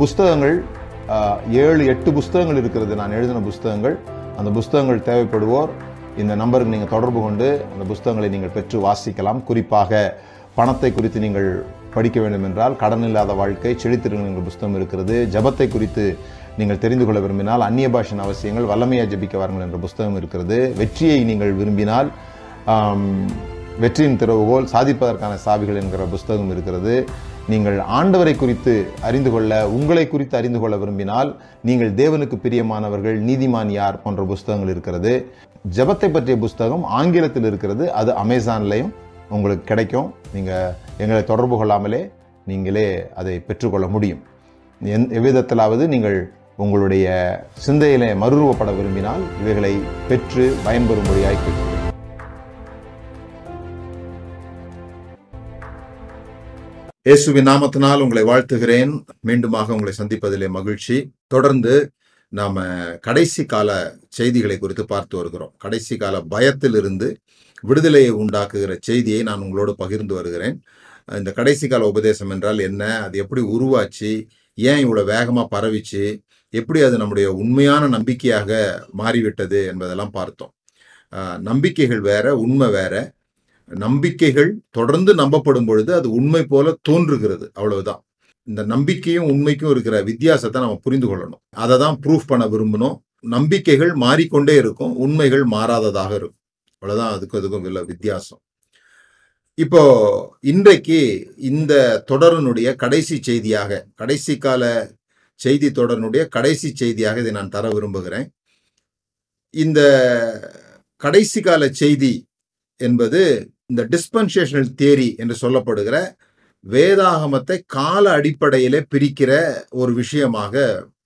புஸ்தகங்கள் ஏழு எட்டு புஸ்தகங்கள் இருக்கிறது. நான் எழுதின புஸ்தகங்கள். அந்த புஸ்தகங்கள் தேவைப்படுவோர் இந்த நம்பருக்கு நீங்கள் தொடர்பு கொண்டு அந்த புஸ்தகங்களை நீங்கள் பெற்று வாசிக்கலாம். குறிப்பாக பணத்தை குறித்து நீங்கள் படிக்க வேண்டும் என்றால் கடன் இல்லாத வாழ்க்கை செழித்திருங்கள் என்ற புஸ்தகம் இருக்கிறது. ஜபத்தை குறித்து நீங்கள் தெரிந்து கொள்ள விரும்பினால் அந்நிய பாஷன் அவசியங்கள் வல்லமையாக ஜபிக்க வாருங்கள் என்ற புஸ்தகம் இருக்கிறது. வெற்றியை நீங்கள் விரும்பினால் வெற்றியின் திறவுகோல் சாதிப்பதற்கான சாவிகள் என்கிற புஸ்தகம் இருக்கிறது. நீங்கள் ஆண்டவரை குறித்து அறிந்து கொள்ள உங்களை குறித்து அறிந்து கொள்ள விரும்பினால் நீங்கள் தேவனுக்கு பிரியமானவர்கள் நீதிமான் யார் போன்ற புஸ்தகங்கள் இருக்கிறது. ஜபத்தை பற்றிய புஸ்தகம் ஆங்கிலத்தில் இருக்கிறது. அது அமேசான்லையும் உங்களுக்கு கிடைக்கும். நீங்கள் எங்களை தொடர்பு கொள்ளாமலே நீங்களே அதை பெற்றுக்கொள்ள முடியும். எந் எவ்விதத்திலாவது நீங்கள் உங்களுடைய சிந்தையிலே மறுரூபப்பட விரும்பினால் இவைகளை பெற்று பயன்பெறும்படியாக கேட்கிறேன் இயேசுவின் நாமத்தினால் உங்களை வாழ்த்துகிறேன். மீண்டுமாக உங்களை சந்திப்பதிலே மகிழ்ச்சி. தொடர்ந்து நாம் கடைசி கால செய்திகளை குறித்து பார்த்து வருகிறோம். கடைசி கால பயத்திலிருந்து விடுதலையை உண்டாக்குகிற செய்தியை நான் உங்களோடு பகிர்ந்து வருகிறேன். இந்த கடைசி கால உபதேசம் என்றால் என்ன? அது எப்படி உருவாச்சு? ஏன் இவ்வளோ வேகமாக பரவிச்சு? எப்படி அது நம்முடைய உண்மையான நம்பிக்கையாக மாறிவிட்டது என்பதெல்லாம் பார்த்தோம். நம்பிக்கைகள் வேற உண்மை வேற. நம்பிக்கைகள் தொடர்ந்து நம்பப்படும் பொழுது அது உண்மை போல தோன்றுகிறது. அவ்வளவுதான். இந்த நம்பிக்கையும் உண்மைக்கும் இருக்கிற வித்தியாசத்தை நம்ம புரிந்து கொள்ளணும். அதை தான் ப்ரூஃப் பண்ண விரும்பணும் நம்பிக்கைகள் மாறிக்கொண்டே இருக்கும். உண்மைகள் மாறாததாக இருக்கும். அவ்வளவுதான். அதுக்கும் அதுக்கும் உள்ள வித்தியாசம். இப்போ இன்றைக்கு இந்த தொடரனுடைய கடைசி செய்தியாக கடைசி கால செய்தி தொடரனுடைய கடைசி செய்தியாக இதை நான் தர விரும்புகிறேன். இந்த கடைசி கால செய்தி என்பது இந்த டிஸ்பென்சேஷனல் தேரி என்று சொல்லப்படுகிற வேதாகமத்தை கால அடிப்படையிலே பிரிக்கிற ஒரு விஷயமாக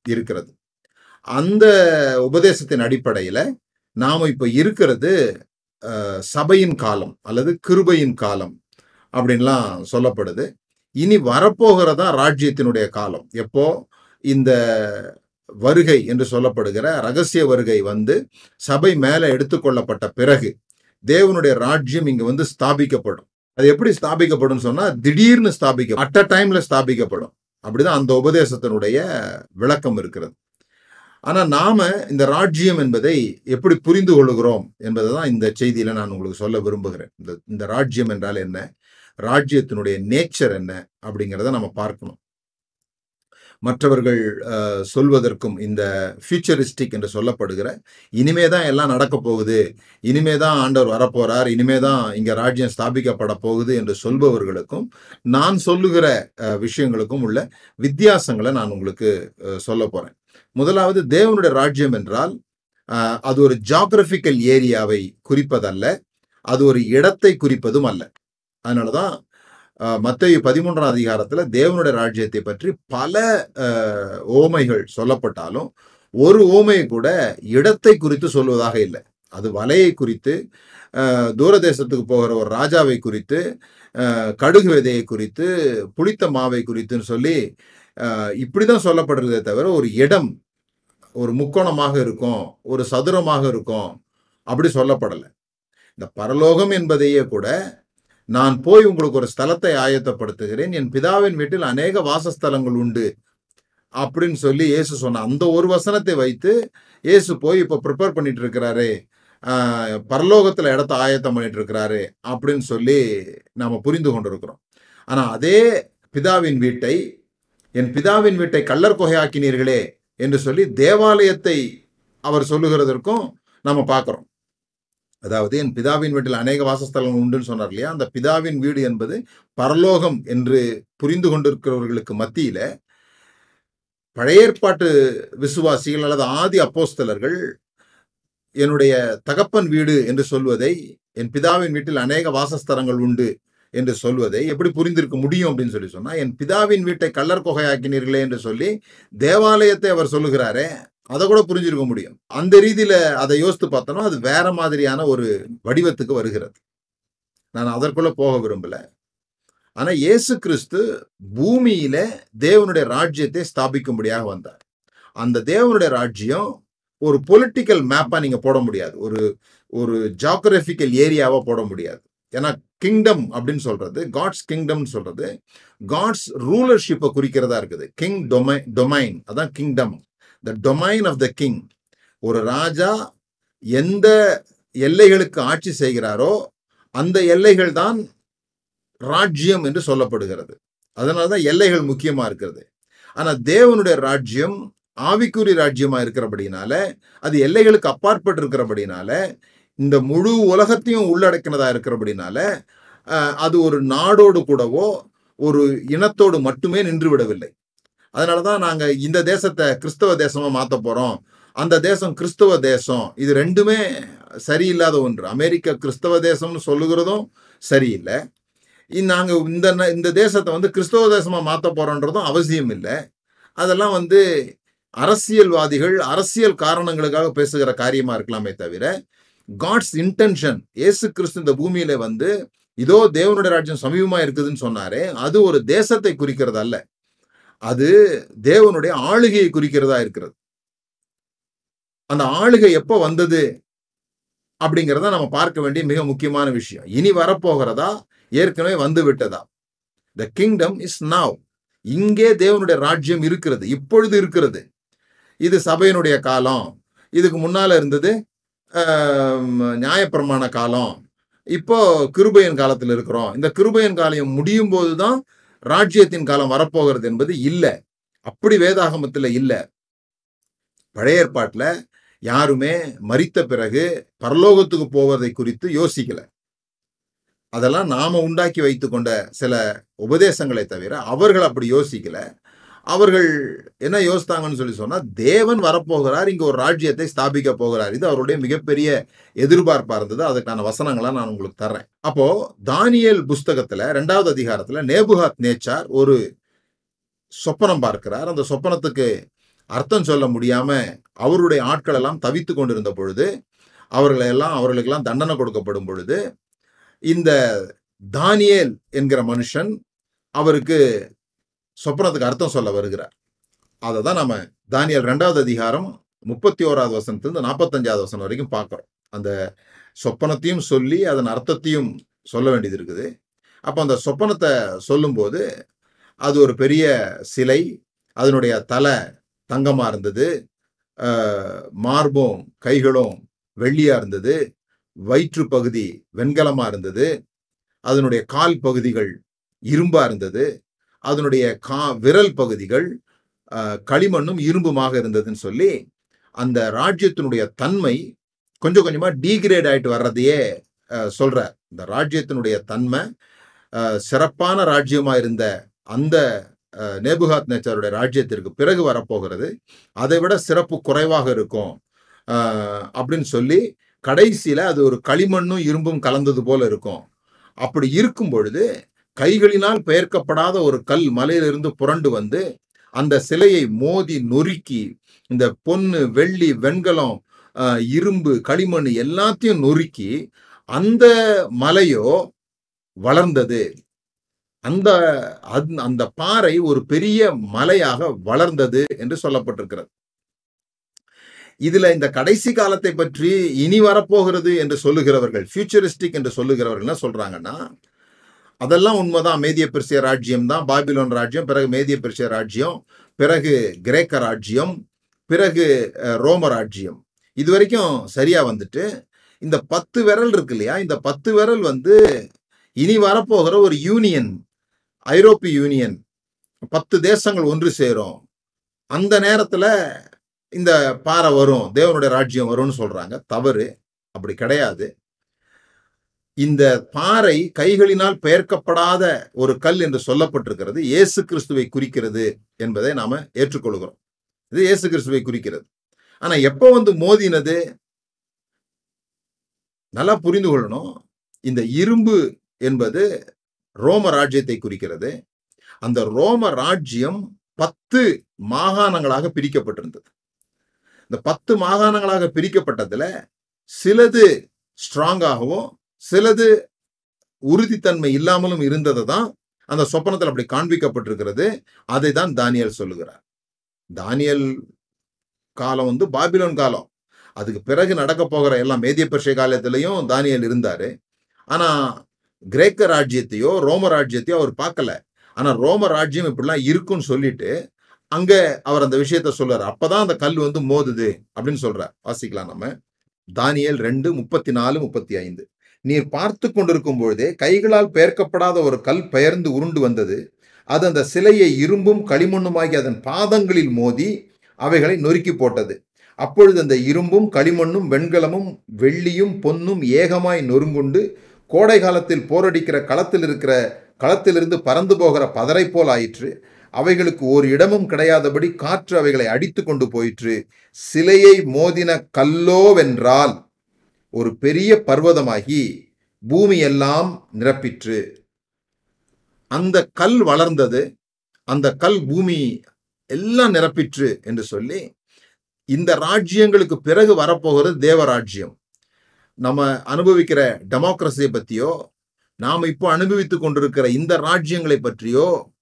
இருக்கிறது. அந்த உபதேசத்தின் அடிப்படையில் நாம் இப்போ இருக்கிறது சபையின் காலம் அல்லது கிருபையின் காலம் அப்படின்லாம் சொல்லப்படுது. இனி வரப்போகிறதா ராஜ்யத்தினுடைய காலம். எப்போ? இந்த வருகை என்று சொல்லப்படுகிற ரகசிய வருகை வந்து சபை மேலே எடுத்துக்கொள்ளப்பட்ட பிறகு. தேவனுடைய ராஜ்யம் இங்க வந்து ஸ்தாபிக்கப்படும். அது எப்படி ஸ்தாபிக்கப்படும் சொன்னா திடீர்னு ஸ்தாபிக்க அட் அ டைம்ல ஸ்தாபிக்கப்படும். அப்படிதான் அந்த உபதேசத்தினுடைய விளக்கம் இருக்கிறது. ஆனா நாம இந்த ராஜ்யம் என்பதை எப்படி புரிந்து கொள்கிறோம் என்பதை தான் இந்த செய்தியில நான் உங்களுக்கு சொல்ல விரும்புகிறேன். இந்த இந்த ராஜ்யம் என்றால் என்ன? ராஜ்யத்தினுடைய நேச்சர் என்ன? அப்படிங்கிறத நம்ம பார்க்கணும். மற்றவர்கள் சொல்வதற்கும் இந்த ஃபியூச்சரிஸ்டிக் என்று சொல்லப்படுகிற இனிமே தான் எல்லாம் நடக்க போகுது. இனிமே தான் ஆண்டவர் வரப்போகிறார் இனிமே தான் இங்கே ராஜ்யம் ஸ்தாபிக்கப்பட போகுது என்று சொல்பவர்களுக்கும் நான் சொல்லுகிற விஷயங்களுக்கும் உள்ள வித்தியாசங்களை நான் உங்களுக்கு சொல்ல போகிறேன் முதலாவது தேவனுடைய ராஜ்யம் என்றால் அது ஒரு ஜாகிரபிக்கல் ஏரியாவை குறிப்பதல்ல அது ஒரு இடத்தை குறிப்பதும் அல்ல. அதனால தான் மத்திய பதிமூன்றாம் அதிகாரத்தில் தேவனுடைய ராஜ்யத்தை பற்றி பல ஓமைகள் சொல்லப்பட்டாலும் ஒரு ஓமை கூட இடத்தை குறித்து சொல்வதாக இல்லை. அது வலையை குறித்து தூரதேசத்துக்கு போகிற ஒரு ராஜாவை குறித்து கடுகு விதையை குறித்து புளித்த மாவை குறித்துன்னு சொல்லி இப்படி தான் சொல்லப்படுறதே தவிர ஒரு இடம் ஒரு முக்கோணமாக இருக்கும் ஒரு சதுரமாக இருக்கும் அப்படி சொல்லப்படலை. இந்த பரலோகம் என்பதையே கூட நான் போய் உங்களுக்கு ஒரு ஸ்தலத்தை ஆயத்தப்படுத்துகிறேன். என் பிதாவின் வீட்டில் அநேக வாசஸ்தலங்கள் உண்டு அப்படின்னு சொல்லி இயேசு சொன்ன அந்த ஒரு வசனத்தை வைத்து இயேசு போய் இப்போ ப்ரிப்பேர் பண்ணிட்டு இருக்கிறாரு. பரலோகத்தில் இடத்த ஆயத்தம் பண்ணிட்டு இருக்கிறாரு அப்படின்னு சொல்லி நாம் புரிந்து கொண்டிருக்கிறோம். ஆனால் அதே பிதாவின் வீட்டை என் பிதாவின் வீட்டை கள்ளர் கொகையாக்கினீர்களே என்று சொல்லி தேவாலயத்தை அவர் சொல்லுகிறதற்கும் நம்ம பார்க்குறோம். அதாவது என் பிதாவின் வீட்டில் அநேக வாசஸ்தலங்கள் உண்டுன்னு சொன்னார் இல்லையா? அந்த பிதாவின் வீடு என்பது பரலோகம் என்று புரிந்து கொண்டிருக்கிறவர்களுக்கு மத்தியில பழைய ஏற்பாட்டு விசுவாசிகள் அல்லது ஆதி அப்போஸ்தலர்கள் என்னுடைய தகப்பன் வீடு என்று சொல்வதை என் பிதாவின் வீட்டில் அநேக வாசஸ்தலங்கள் உண்டு என்று சொல்வதை எப்படி புரிந்திருக்க முடியும் அப்படின்னு சொல்லி சொன்னால் என் பிதாவின் வீட்டை கல்லர் கொகையாக்கினீர்களே என்று சொல்லி தேவாலயத்தை அவர் சொல்லுகிறாரே அதை கூட புரிஞ்சிருக்க முடியும். அந்த ரீதியில அதை யோசித்து பார்த்தோம்னா அது வேற மாதிரியான ஒரு வடிவத்துக்கு வருகிறது. நான் அதற்குள்ள போக விரும்பல. ஆனா இயேசு கிறிஸ்து பூமியில தேவனுடைய ராஜ்யத்தை ஸ்தாபிக்கும்படியாக வந்தார். அந்த தேவனுடைய ராஜ்யம் ஒரு பொலிட்டிக்கல் மேப்பா நீங்க போட முடியாது. ஒரு ஒரு ஜாகிரபிக்கல் ஏரியாவா போட முடியாது. ஏன்னா கிங்டம் அப்படின்னு சொல்றது காட்ஸ் கிங்டம்னு சொல்றது காட்ஸ் ரூலர்ஷிப்பை குறிக்கிறதா இருக்குது. கிங் டொமை டொமைன் அதான் kingdom the domain of the king ஒரு ராஜா எந்த எல்லைகளுக்கு ஆட்சி செய்கிறாரோ அந்த எல்லைகள் தான் ராஜ்யம் என்று சொல்லப்படுகிறது. அதனால தான் எல்லைகள் முக்கியமாக இருக்கிறது. ஆனால் தேவனுடைய ராஜ்யம் ஆவிக்குறி ராஜ்யமாக இருக்கிறபடினால அது எல்லைகளுக்கு அப்பாற்பட்டு இருக்கிறபடினால இந்த முழு உலகத்தையும் உள்ளடக்கினதாக இருக்கிறபடினால அது ஒரு நாடோடு கூடவோ ஒரு இனத்தோடு மட்டுமே நின்று விடவில்லை. அதனால தான் நாங்கள் இந்த தேசத்தை கிறிஸ்தவ தேசமாக மாற்ற போகிறோம் அந்த தேசம் கிறிஸ்தவ தேசம். இது ரெண்டுமே சரியில்லாத ஒன்று. அமெரிக்கா கிறிஸ்தவ தேசம்னு சொல்லுகிறதும் சரியில்லை. நாங்கள் இந்த இந்த தேசத்தை வந்து கிறிஸ்தவ தேசமாக மாற்ற போகிறோன்றதும் அவசியம் இல்லை. அதெல்லாம் வந்து அரசியல்வாதிகள் அரசியல் காரணங்களுக்காக பேசுகிற காரியமாக இருக்கலாமே தவிர காட்ஸ் இன்டென்ஷன் இயேசு கிறிஸ்து இந்த பூமியில் வந்து இதோ தேவனுடைய ராஜ்யம் சமீபமாக இருக்குதுன்னு சொன்னாரே அது ஒரு தேசத்தை குறிக்கிறது அல்ல அது தேவனுடைய ஆளுகையை குறிக்கிறதா இருக்கிறது. அந்த ஆளுகை எப்போ வந்தது அப்படிங்கிறத நம்ம பார்க்க வேண்டிய மிக முக்கியமான விஷயம். இனி வரப்போகிறதா? ஏற்கனவே வந்து விட்டதா? த கிங்டம் இஸ் நவ் இங்கே தேவனுடைய ராஜ்யம் இருக்கிறது. இப்பொழுது இருக்கிறது. இது சபையினுடைய காலம். இதுக்கு முன்னால இருந்தது நியாயப்பிரமாண காலம். இப்போ கிருபையன் காலத்தில் இருக்கிறோம். இந்த கிருபையன் காலம் முடியும் போது தான் ராஜ்யத்தின் காலம் வரப்போகிறது என்பது இல்லை. அப்படி வேதாகமத்தில் இல்லை. பழைய ஏற்பாட்டில் யாருமே மறித்த பிறகு பரலோகத்துக்கு போவதை குறித்து யோசிக்கல. அதெல்லாம் நாம உண்டாக்கி வைத்து கொண்ட சில உபதேசங்களை தவிர அவர்கள் அப்படி யோசிக்கல. அவர்கள் என்ன யோசித்தாங்கன்னு சொல்லி சொன்னால் தேவன் வரப்போகிறார் இங்கே ஒரு ராஜ்யத்தை ஸ்தாபிக்க போகிறார். இது அவருடைய மிகப்பெரிய எதிர்பார்ப்பாக இருந்தது. அதுக்கான வசனங்களை நான் உங்களுக்கு தர்றேன். அப்போது தானியேல் புஸ்தகத்தில் ரெண்டாவது அதிகாரத்தில் நேபுகாத் நேச்சார் ஒரு சொப்பனம் பார்க்கிறார். அந்த சொப்பனத்துக்கு அர்த்தம் சொல்ல முடியாமல் அவருடைய ஆட்கள் எல்லாம் தவித்து கொண்டிருந்த பொழுது அவர்களை எல்லாம் அவர்களுக்கெல்லாம் தண்டனை கொடுக்கப்படும் பொழுது இந்த தானியேல் என்கிற மனுஷன் அவருக்கு சொப்பனத்துக்கு அர்த்தம் சொல்ல வருகிறார். அதை தான் நம்ம தானியல் ரெண்டாவது அதிகாரம் முப்பத்தி ஓராவது வசனத்துலேருந்து நாற்பத்தஞ்சாவது வசனம் வரைக்கும் பார்க்குறோம். அந்த சொப்பனத்தையும் சொல்லி அதன் அர்த்தத்தையும் சொல்ல வேண்டியது இருக்குது. அப்போ அந்த சொப்பனத்தை சொல்லும்போது அது ஒரு பெரிய சிலை அதனுடைய தலை தங்கமாக இருந்தது. மார்பும் கைகளும் வெள்ளியாக இருந்தது. வயிற்று பகுதி வெண்கலமாக இருந்தது. அதனுடைய கால் பகுதிகள் இரும்பாக இருந்தது. அதனுடைய கா விரல் பகுதிகள் களிமண்ணும் இரும்புமாக இருந்ததுன்னு சொல்லி அந்த ராஜ்யத்தினுடைய தன்மை கொஞ்சம் கொஞ்சமாக டீகிரேட் ஆகிட்டு வர்றதையே சொல்கிறார் இந்த ராஜ்யத்தினுடைய தன்மை சிறப்பான ராஜ்யமாக இருந்த அந்த நேபுகாத் நேச்சாருடைய ராஜ்யத்திற்கு பிறகு வரப்போகிறது. அதை விட சிறப்பு குறைவாக இருக்கும். அப்படின்னு சொல்லி கடைசியில் அது ஒரு களிமண்ணும் இரும்பும் கலந்தது போல் இருக்கும். அப்படி இருக்கும் பொழுது கைகளினால் பெயர்க்கப்படாத ஒரு கல் மலையிலிருந்து புரண்டு வந்து அந்த சிலையை மோதி நொறுக்கி இந்த பொன்னு வெள்ளி வெண்கலம் அஹ், இரும்பு களிமண் எல்லாத்தையும் நொறுக்கி அந்த மலையோ வளர்ந்தது. அந்த அந்த- அந்த பாறை ஒரு பெரிய மலையாக வளர்ந்தது என்று சொல்லப்பட்டிருக்கிறது. இதுல இந்த கடைசி காலத்தை பற்றி இனி வரப்போகிறது என்று சொல்லுகிறவர்கள் ஃபியூச்சரிஸ்டிக் என்று சொல்லுகிறவர்கள் என்ன சொல்றாங்கன்னா அதெல்லாம் உண்மைதான். மேதிய பெர்சிய ராஜ்யம் தான் பாபிலோன் ராஜ்யம் பிறகு மேதிய பெர்சிய ராஜ்யம் பிறகு கிரேக்க ராஜ்யம் பிறகு ரோம ராஜ்யம். இது வரைக்கும் சரியா வந்துட்டு இந்த பத்து விரல் இருக்கு இல்லையா? இந்த பத்து விரல் வந்து இனி வரப்போகிற ஒரு யூனியன் ஐரோப்பிய யூனியன் பத்து தேசங்கள் ஒன்று சேரும். அந்த நேரத்தில் இந்த பாறை வரும் தேவனுடைய ராஜ்யம் வரும்னு சொல்கிறாங்க தவறு. அப்படி கிடையாது. இந்த பாறை கைகளினால் பெயர்க்கப்படாத ஒரு கல் என்று சொல்லப்பட்டிருக்கிறது. இயேசு கிறிஸ்துவை குறிக்கிறது என்பதை நாம ஏற்றுக்கொள்கிறோம். இது இயேசு கிறிஸ்துவை குறிக்கிறது. ஆனா எப்போ வந்து மோதினது? நல்லா புரிந்து கொள்ளணும். இந்த இரும்பு என்பது ரோம ராஜ்யத்தை குறிக்கிறது. அந்த ரோம ராஜ்யம் பத்து மாகாணங்களாக பிரிக்கப்பட்டிருந்தது. இந்த பத்து மாகாணங்களாக பிரிக்கப்பட்டதுல சிலது ஸ்ட்ராங்காகவும் சிலது உறுதித்தன்மை இல்லாமலும் இருந்ததை தான் அந்த சொப்பனத்தில் அப்படி காண்பிக்கப்பட்டிருக்கிறது. அதை தான் தானியல் சொல்லுகிறார். தானியல் காலம் வந்து பாபிலோன் காலம். அதுக்கு பிறகு நடக்க போகிற எல்லாம் மேதிய பரிசை காலத்திலையும் தானியல் இருந்தார். ஆனா கிரேக்க ராஜ்யத்தையோ ரோம ராஜ்யத்தையோ அவர் பார்க்கல. ஆனால் ரோம ராஜ்யம் இப்படிலாம் இருக்குன்னு சொல்லிட்டு அங்கே அவர் அந்த விஷயத்த சொல்றாரு. அப்போதான் அந்த கல் வந்து மோதுது அப்படின்னு சொல்றார். வாசிக்கலாம் நம்ம. தானியல் ரெண்டு முப்பத்தி நாலு முப்பத்தி ஐந்து. நீர் பார்த்து கொண்டிருக்கும் பொழுதே கைகளால் பெயர்க்கப்படாத ஒரு கல் பெயர்ந்து உருண்டு வந்தது. அது அந்த சிலையை இரும்பும் களிமண்ணுமாகி அதன் பாதங்களில் மோதி அவைகளை நொறுக்கி போட்டது. அப்பொழுது அந்த இரும்பும் களிமண்ணும் வெண்கலமும் வெள்ளியும் பொன்னும் ஏகமாய் நொறுங்குண்டு கோடை காலத்தில் போரடிக்கிற களத்தில் இருக்கிற களத்திலிருந்து பறந்து போகிற பதரை போல் ஆயிற்று. அவைகளுக்கு ஒரு இடமும் கிடையாதபடி காற்று அவைகளை அடித்து கொண்டு போயிற்று. சிலையை மோதின கல்லோவென்றால் ஒரு பெரிய பர்வதமாகி பூமியெல்லாம் நிரப்பிற்று. அந்த கல் வளர்ந்தது. அந்த கல் பூமி எல்லாம் நிரப்பிற்று என்று சொல்லி இந்த ராஜ்யங்களுக்கு பிறகு வரப்போகிறது தேவராஜ்யம். நம்ம அனுபவிக்கிற டெமோக்ரஸியை பற்றியோ நாம் இப்போ அனுபவித்து கொண்டிருக்கிற இந்த ராஜ்யங்களை பற்றியோ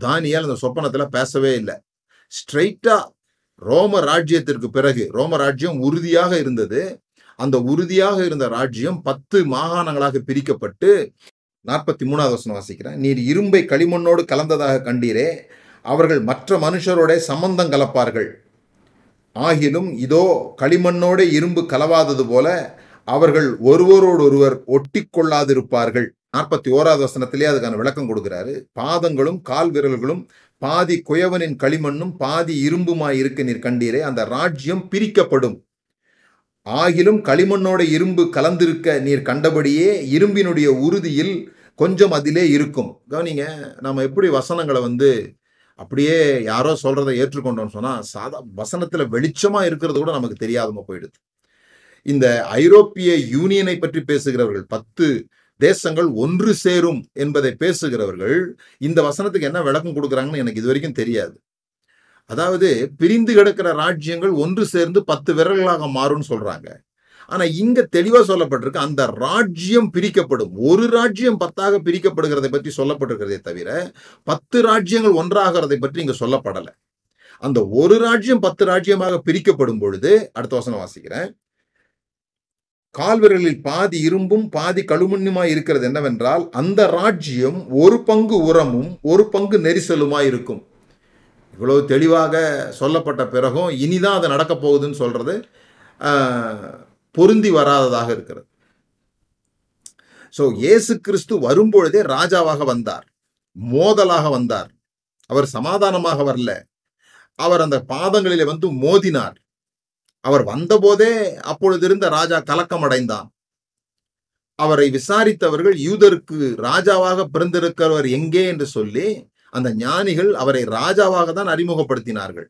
தானியால் அந்த சொப்பனத்துல பேசவே இல்லை. ஸ்ட்ரைட்டாக ரோம ராஜ்யத்திற்கு பிறகு ரோம ராஜ்யம் உறுதியாக இருந்தது. அந்த உறுதியாக இருந்த ராஜ்யம் பத்து மாகாணங்களாக பிரிக்கப்பட்டு நாற்பத்தி மூணாவது வசனம் வாசிக்கிறேன். நீர் இரும்பை களிமண்ணோடு கலந்ததாக கண்டீரே அவர்கள் மற்ற மனுஷரோட சம்பந்தம் கலப்பார்கள். ஆகிலும் இதோ களிமண்ணோட இரும்பு கலவாதது போல அவர்கள் ஒருவரோடொருவர் ஒட்டி கொள்ளாதிருப்பார்கள் நாற்பத்தி ஓராவது வசனத்திலே அதுக்கான விளக்கம் கொடுக்கிறாரு. பாதங்களும் கால் விரல்களும் பாதி குயவனின் களிமண்ணும் பாதி இரும்புமாய் இருக்க நீர் கண்டீரே அந்த ராஜ்யம் பிரிக்கப்படும். ஆகிலும் களிமண்ணோட இரும்பு கலந்திருக்க நீர் கண்டபடியே இரும்பினுடைய உறுதியில் கொஞ்சம் அதிலே இருக்கும். கவனிங்க நம்ம எப்படி வசனங்களை வந்து அப்படியே யாரோ சொல்கிறத ஏற்றுக்கொண்டோம்னு சொன்னால் சாதா வசனத்தில் வெளிச்சமாக இருக்கிறது கூட நமக்கு தெரியாதம போயிடுது. இந்த ஐரோப்பிய யூனியனை பற்றி பேசுகிறவர்கள் பத்து தேசங்கள் ஒன்று சேரும் என்பதை பேசுகிறவர்கள் இந்த வசனத்துக்கு என்ன விளக்கம் கொடுக்குறாங்கன்னு எனக்கு இது வரைக்கும் தெரியாது. அதாவது பிரிந்து கிடக்கிற ராஜ்யங்கள் ஒன்று சேர்ந்து பத்து விரல்களாக மாறும்னு சொல்றாங்க. ஆனா இங்க தெளிவா சொல்லப்பட்டிருக்கு அந்த ராஜ்யம் பிரிக்கப்படும். ஒரு ராஜ்யம் பத்தாக பிரிக்கப்படுகிறதை பற்றி சொல்லப்பட்டிருக்கிறதே தவிர பத்து ராஜ்யங்கள் ஒன்றாகிறதை பற்றி இங்க சொல்லப்படலை. அந்த ஒரு ராஜ்யம் பத்து ராஜ்யமாக பிரிக்கப்படும் பொழுது அடுத்த வசனம் வாசிக்கிறேன். கால்விரலில் பாதி இரும்பும் பாதி கழுமண்ணுமாய் இருக்கிறது என்னவென்றால் அந்த ராஜ்யம் ஒரு பங்கு உரமும் ஒரு பங்கு நெரிசலுமாய் இருக்கும். இவ்வளவு தெளிவாக சொல்லப்பட்ட பிறகும் இனிதான் அது நடக்கப் போகுதுன்னு சொல்றது பொருந்தி வராததாக இருக்கிறது. ஸோ இயேசு கிறிஸ்து வரும்பொழுதே ராஜாவாக வந்தார் மோதலாக வந்தார். அவர் சமாதானமாக வரல. அவர் அந்த பாதங்களிலே வந்து மோதினார். அவர் வந்தபோதே அப்பொழுது இருந்த ராஜா கலக்கம் அடைந்தான் அவரை விசாரித்தவர்கள் யூதருக்கு ராஜாவாக பிறந்திருக்கிறவர் எங்கே என்று சொல்லி அந்த ஞானிகள் அவரை ராஜாவாக தான் அறிமுகப்படுத்தினார்கள்.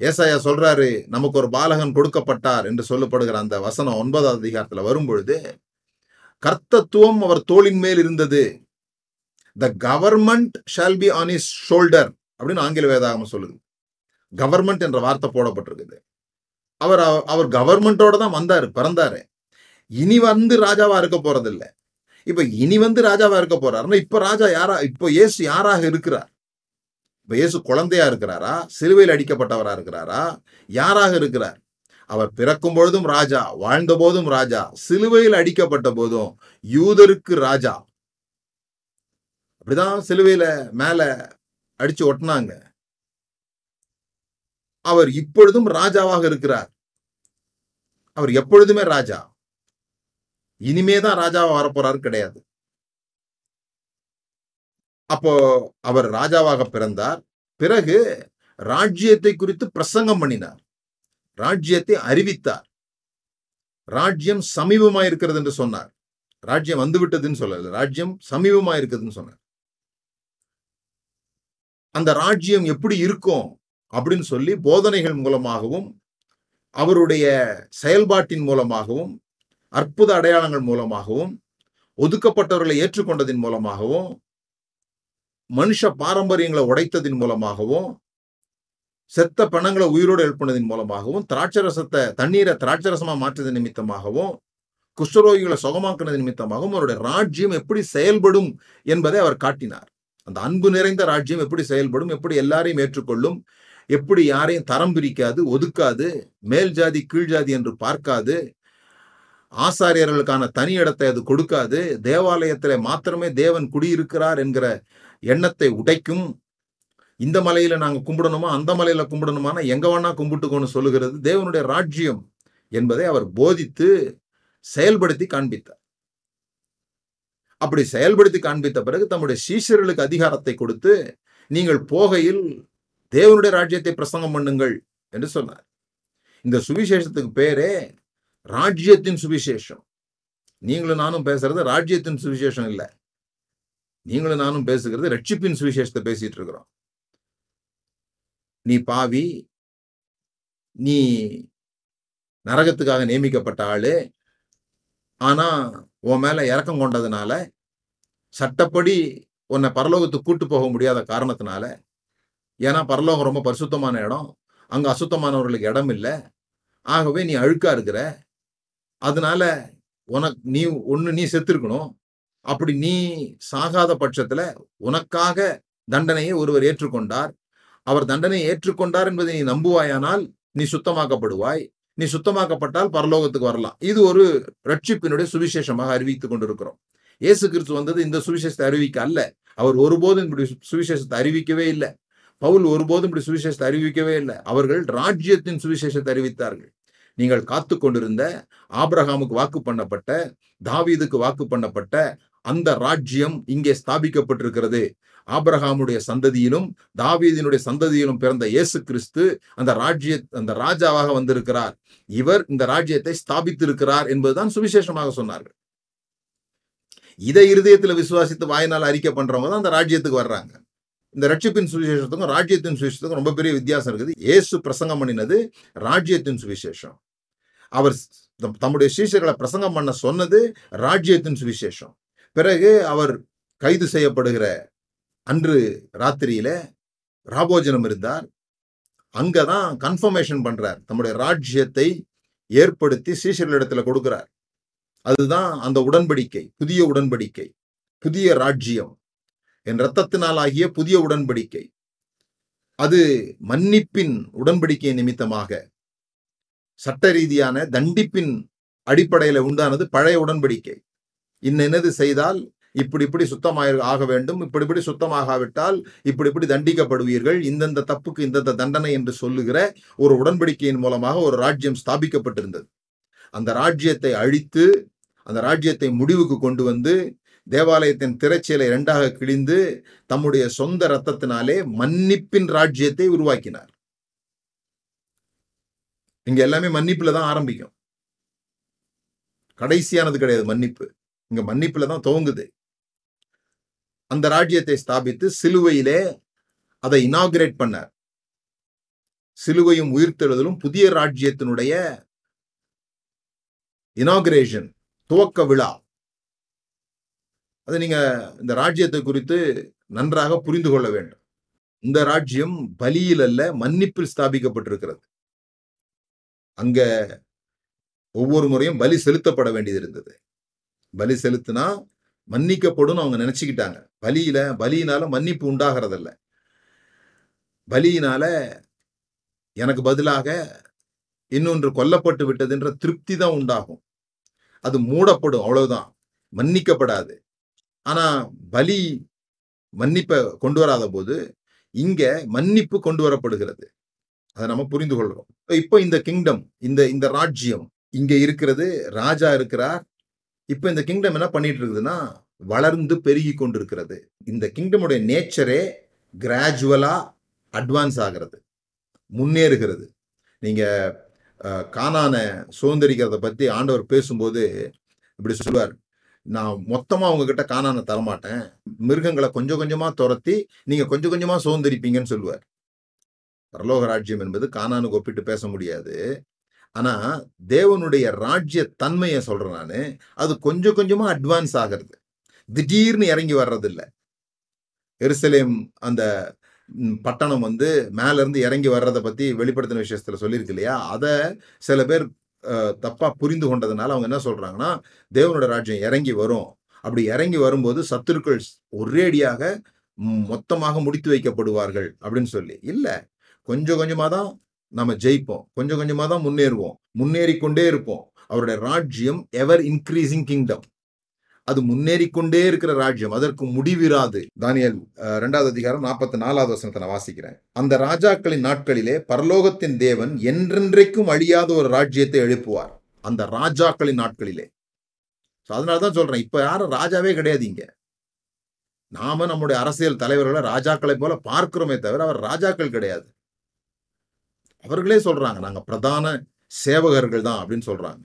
ஏசாயா சொல்றாரு நமக்கு ஒரு பாலகன் கொடுக்கப்பட்டார் என்று சொல்லப்படுகிற அந்த வசனம் ஒன்பதாவது அதிகாரத்துல வரும்பொழுது கர்த்தத்துவம் அவர் தோளின் மேல் இருந்தது. The government shall be on his shoulder அப்படின்னு ஆங்கில வேதாகமம் சொல்லுது. கவர்மெண்ட் என்ற வார்த்தை போடப்பட்டிருக்குது. அவர் அவர் கவர்மெண்டோட தான் வந்தாரு பிறந்தாரு. இனி வந்து ராஜாவா இருக்க போறதில்லை. இப்ப இனி வந்து ராஜாவா இருக்க போறாருன்னா இப்ப ராஜா யாரா இப்ப இயேசு யாராக இருக்கிறார்? இப்ப இயேசு குழந்தையா இருக்கிறாரா? சிலுவையில் அடிக்கப்பட்டவரா இருக்கிறாரா? யாராக இருக்கிறார்? அவர் பிறக்கும் பொழுதும் ராஜா வாழ்ந்த போதும் ராஜா சிலுவையில் அடிக்கப்பட்ட போதும் யூதருக்கு ராஜா. அப்படிதான் சிலுவையில மேல அடிச்சு ஒட்டினாங்க. அவர் இப்பொழுதும் ராஜாவாக இருக்கிறார். அவர் எப்பொழுதுமே ராஜா. இனிமே தான் ராஜாவா வரப்போறாரு கிடையாது. அப்போ அவர் ராஜாவாக பிறந்தார். பிறகு ராஜ்யத்தை குறித்து பிரசங்கம் பண்ணினார். ராஜ்யத்தை அறிவித்தார். ராஜ்யம் சமீபமா இருக்கிறது என்று சொன்னார். ராஜ்யம் வந்து விட்டதுன்னு சொல்லல. ராஜ்யம் சமீபமா இருக்குதுன்னு சொன்னார். அந்த ராஜ்யம் எப்படி இருக்கும் அப்படின்னு சொல்லி போதனைகள் மூலமாகவும் அவருடைய செயல்பாட்டின் மூலமாகவும் அற்புத அடையாளங்கள் மூலமாகவும் ஒதுக்கப்பட்டவர்களை ஏற்றுக்கொண்டதின் மூலமாகவும் மனுஷ பாரம்பரியங்களை உடைத்ததின் மூலமாகவும் செத்த பணங்களை உயிரோடு எழுப்பினதின் மூலமாகவும் திராட்சரசத்தை தண்ணீரை திராட்சரசமாக மாற்றுறது நிமித்தமாகவும் குஷ்டரோகிகளை சுகமாக்குனது நிமித்தமாகவும் அவருடைய ராஜ்யம் எப்படி செயல்படும் என்பதை அவர் காட்டினார். அந்த அன்பு நிறைந்த ராஜ்யம் எப்படி செயல்படும் எப்படி எல்லாரையும் ஏற்றுக்கொள்ளும் எப்படி யாரையும் தரம் பிரிக்காது ஒதுக்காது மேல் ஜாதி கீழ் ஜாதி என்று பார்க்காது ஆசாரியர்களுக்கான தனி இடத்தை அது கொடுக்காது. தேவாலயத்தில் மாத்திரமே தேவன் குடியிருக்கிறார் என்கிற எண்ணத்தை உடைக்கும். இந்த மலையில நாங்கள் கும்பிடணுமா? அந்த மலையில கும்பிடணுமானா எங்க வேணா கும்பிட்டுக்கோன்னு சொல்லுகிறது. தேவனுடைய ராஜ்யம் என்பதை அவர் போதித்து செயல்படுத்தி காண்பித்தார். அப்படி செயல்படுத்தி காண்பித்த பிறகு தம்முடைய சீஷர்களுக்கு அதிகாரத்தை கொடுத்து நீங்கள் போகையில் தேவனுடைய ராஜ்யத்தை பிரசங்கம் பண்ணுங்கள் என்று சொன்னார். இந்த சுவிசேஷத்துக்கு பேரே ராஜ்யத்தின் சுவிசேஷம். நீங்களும் நானும் பேசுறது ராஜ்யத்தின் சுவிசேஷம் இல்லை. நீங்களும் நானும் பேசுகிறது ரட்சிப்பின் சுவிசேஷத்தை பேசிட்டு இருக்கிறோம். நீ பாவி நீ நரகத்துக்காக நியமிக்கப்பட்ட ஆளு. ஆனா உன் மேல இறக்கம் கொண்டதுனால சட்டப்படி உன்னை பரலோகத்துக்கு கூட்டு போக முடியாத காரணத்தினால ஏன்னா பரலோகம் ரொம்ப பரிசுத்தமான இடம் அங்க அசுத்தமானவர்களுக்கு இடம் இல்லை ஆகவே நீ அழுக்கா இருக்கிற. அதனால உனக்கு நீ ஒண்ணு நீ செத்துருக்கணும். அப்படி நீ சாகாத பட்சத்துல உனக்காக தண்டனையை ஒருவர் ஏற்றுக்கொண்டார். அவர் தண்டனையை ஏற்றுக்கொண்டார் என்பதை நீ நம்புவாயானால் நீ சுத்தமாக்கப்படுவாய். நீ சுத்தமாக்கப்பட்டால் பரலோகத்துக்கு வரலாம். இது ஒரு ரட்சிப்பினுடைய சுவிசேஷமாக அறிவித்துக் கொண்டிருக்கிறோம். இயேசு கிறிஸ்து வந்தது இந்த சுவிசேஷத்தை அறிவிக்க அல்ல. அவர் ஒருபோதும் இப்படி சுவிசேஷத்தை அறிவிக்கவே இல்லை. பவுல் ஒருபோதும் இப்படி சுவிசேஷத்தை அறிவிக்கவே இல்லை. அவர்கள் ராஜ்யத்தின் சுவிசேஷத்தை அறிவித்தார்கள். நீங்கள் காத்து கொண்டிருந்த ஆப்ரஹாமுக்கு வாக்கு பண்ணப்பட்ட தாவீதுக்கு வாக்கு பண்ணப்பட்ட அந்த ராஜ்யம் இங்கே ஸ்தாபிக்கப்பட்டிருக்கிறது. ஆப்ரஹாமுடைய சந்ததியிலும் தாவீதினுடைய சந்ததியிலும் பிறந்த இயேசு கிறிஸ்து அந்த ராஜ்ய அந்த ராஜாவாக வந்திருக்கிறார். இவர் இந்த ராஜ்யத்தை ஸ்தாபித்திருக்கிறார் என்பதுதான் சுவிசேஷமாக சொன்னார்கள். இதை இருதயத்துல விசுவாசித்து வாயினால் அறிக்கை பண்றவங்க தான் அந்த ராஜ்யத்துக்கு வர்றாங்க. இந்த ரட்சிப்பின் சுவிசேஷத்துக்கும் ராஜ்யத்தின் சுவிசேஷத்துக்கும் ரொம்ப பெரிய வித்தியாசம் இருக்குது. ஏசு பிரசங்கம் பண்ணினது ராஜ்யத்தின் சுவிசேஷம். அவர் தம்- தம்முடைய சீஷர்களை பிரசங்கம் பண்ண சொன்னது ராஜ்யத்தின் சுவிசேஷம். பிறகு அவர் கைது செய்யப்படுகிற அன்று ராத்திரியில ராபோஜனம் இருந்தார். அங்கதான் கன்ஃபர்மேஷன் பண்ணுறார் தம்முடைய ராஜ்யத்தை ஏற்படுத்தி சீஷர்களிடத்துல கொடுக்கிறார். அதுதான் அந்த உடன்படிக்கை புதிய உடன்படிக்கை புதிய ராஜ்யம். என் இரத்தத்தினால் ஆகிய புதிய உடன்படிக்கை. அது மன்னிப்பின் உடன்படிக்கை நிமித்தமாக சட்ட ரீதியான தண்டிப்பின் அடிப்படையில உண்டானது பழைய உடன்படிக்கை. இன்னென்னது செய்தால் இப்படி இப்படி சுத்தமாக ஆக வேண்டும் இப்படி இப்படி சுத்தமாகாவிட்டால் இப்படி இப்படி தண்டிக்கப்படுவீர்கள் இந்தந்த தப்புக்கு இந்தந்த தண்டனை என்று சொல்லுகிற ஒரு உடன்படிக்கையின் மூலமாக ஒரு ராஜ்யம் ஸ்தாபிக்கப்பட்டிருந்தது. அந்த ராஜ்யத்தை அழித்து அந்த ராஜ்யத்தை முடிவுக்கு கொண்டு வந்து தேவாலயத்தின் திரைச்சீலை இரண்டாக கிழிந்து தம்முடைய சொந்த ரத்தத்தினாலே மன்னிப்பின் ராஜ்யத்தை உருவாக்கினார். இங்க எல்லாமே மன்னிப்புல தான் ஆரம்பிக்கும். கடைசியானது கிடையாது மன்னிப்பு. இங்க மன்னிப்புல தான் துவங்குது. அந்த ராஜ்யத்தை ஸ்தாபித்து சிலுவையிலே அதை இனாகிரேட் பண்ணார். சிலுவையும் உயிர்த்தெழுதலும் புதிய ராஜ்யத்தினுடைய இனாகிரேஷன் துவக்க விழா. அது நீங்க இந்த ராஜ்யத்தை குறித்து நன்றாக புரிந்து கொள்ள வேண்டும். இந்த ராஜ்யம் பலியில் அல்ல மன்னிப்பில் ஸ்தாபிக்கப்பட்டிருக்கிறது. அங்க ஒவ்வொரு முறையும் பலி செலுத்தப்பட வேண்டியது இருந்தது. பலி செலுத்தினா மன்னிக்கப்படும் அவங்க நினைச்சுக்கிட்டாங்க. பலியில பலியினால மன்னிப்பு உண்டாகிறதில்ல. பலியினால எனக்கு பதிலாக இன்னொன்று கொல்லப்பட்டு விட்டதுன்ற திருப்தி தான் உண்டாகும். அது மூடப்படும் அவ்வளவுதான். மன்னிக்கப்படாது. ஆனால் பலி மன்னிப்பை கொண்டு வராத போது இங்கே மன்னிப்பு கொண்டு வரப்படுகிறது. அதை நம்ம புரிந்து கொள்கிறோம் இப்போ இந்த கிங்டம் இந்த இந்த ராஜ்யம் இங்கே இருக்கிறது ராஜா இருக்கிறார். இப்போ இந்த கிங்டம் என்ன பண்ணிட்டு இருக்குதுன்னா வளர்ந்து பெருகி கொண்டிருக்கிறது. இந்த கிங்டமுடைய நேச்சரே கிராஜுவலாக அட்வான்ஸ் ஆகிறது. முன்னேறுகிறது. நீங்கள் காணான சுதந்திரிக்கிறத பற்றி ஆண்டவர் பேசும்போது இப்படி சொல்லுவார். நான் மொத்தமாக அவங்க கிட்ட காணான தரமாட்டேன். மிருகங்களை கொஞ்சம் கொஞ்சமா துரத்தி நீங்கள் கொஞ்சம் கொஞ்சமா சோர்ந்திருப்பீங்கன்னு சொல்லுவார். பரலோக ராஜ்யம் என்பது காணானுக்கு ஒப்பிட்டு பேச முடியாது. ஆனா தேவனுடைய ராஜ்ய தன்மையை சொல்றேன் நான். அது கொஞ்சம் கொஞ்சமா அட்வான்ஸ் ஆகிறது. திடீர்னு இறங்கி வர்றதில்ல. எருசலேம் அந்த பட்டணம் வந்து மேல இருந்து இறங்கி வர்றதை பத்தி வெளிப்படுத்தின விஷயத்துல சொல்லியிருக்கு இல்லையா? அதை சில பேர் தப்பாக தப்பா புரிந்து கொண்டதுனால அவங்க என்ன சொல்றாங்கன்னா தேவனோட ராஜ்யம் இறங்கி வரும். அப்படி இறங்கி வரும்போது சத்துருக்கள் ஒரேடியாக மொத்தமாக முடித்து வைக்கப்படுவார்கள் அப்படின்னு சொல்லி. இல்ல கொஞ்சம் கொஞ்சமாக தான் நம்ம ஜெயிப்போம். கொஞ்சம் கொஞ்சமாக தான் முன்னேறுவோம். முன்னேறி கொண்டே இருப்போம். அவருடைய ராஜ்யம் எவர் இன்க்ரீசிங் கிங்டம் அது முன்னேறி கொண்டே இருக்கிற ராஜ்யம். அதற்கு முடிவிராது. தானியல் ரெண்டாவது இரண்டாவது அதிகாரம் நாற்பத்தி நாலாவது வசனத்தை நான் வாசிக்கிறேன். அந்த ராஜாக்களின் நாட்களிலே பரலோகத்தின் தேவன் என்றென்றைக்கும் அழியாத ஒரு ராஜ்யத்தை எழுப்புவார். அந்த ராஜாக்களின் நாட்களிலே. ஸோ அதனால தான் சொல்றேன். இப்போ யாரும் ராஜாவே கிடையாது இங்க. நாம நம்முடைய அரசியல் தலைவர்களை ராஜாக்களை போல பார்க்கிறோமே தவிர அவர் ராஜாக்கள் கிடையாது. அவர்களே சொல்றாங்க நாங்க பிரதான சேவகர்கள் தான் அப்படின்னு சொல்றாங்க.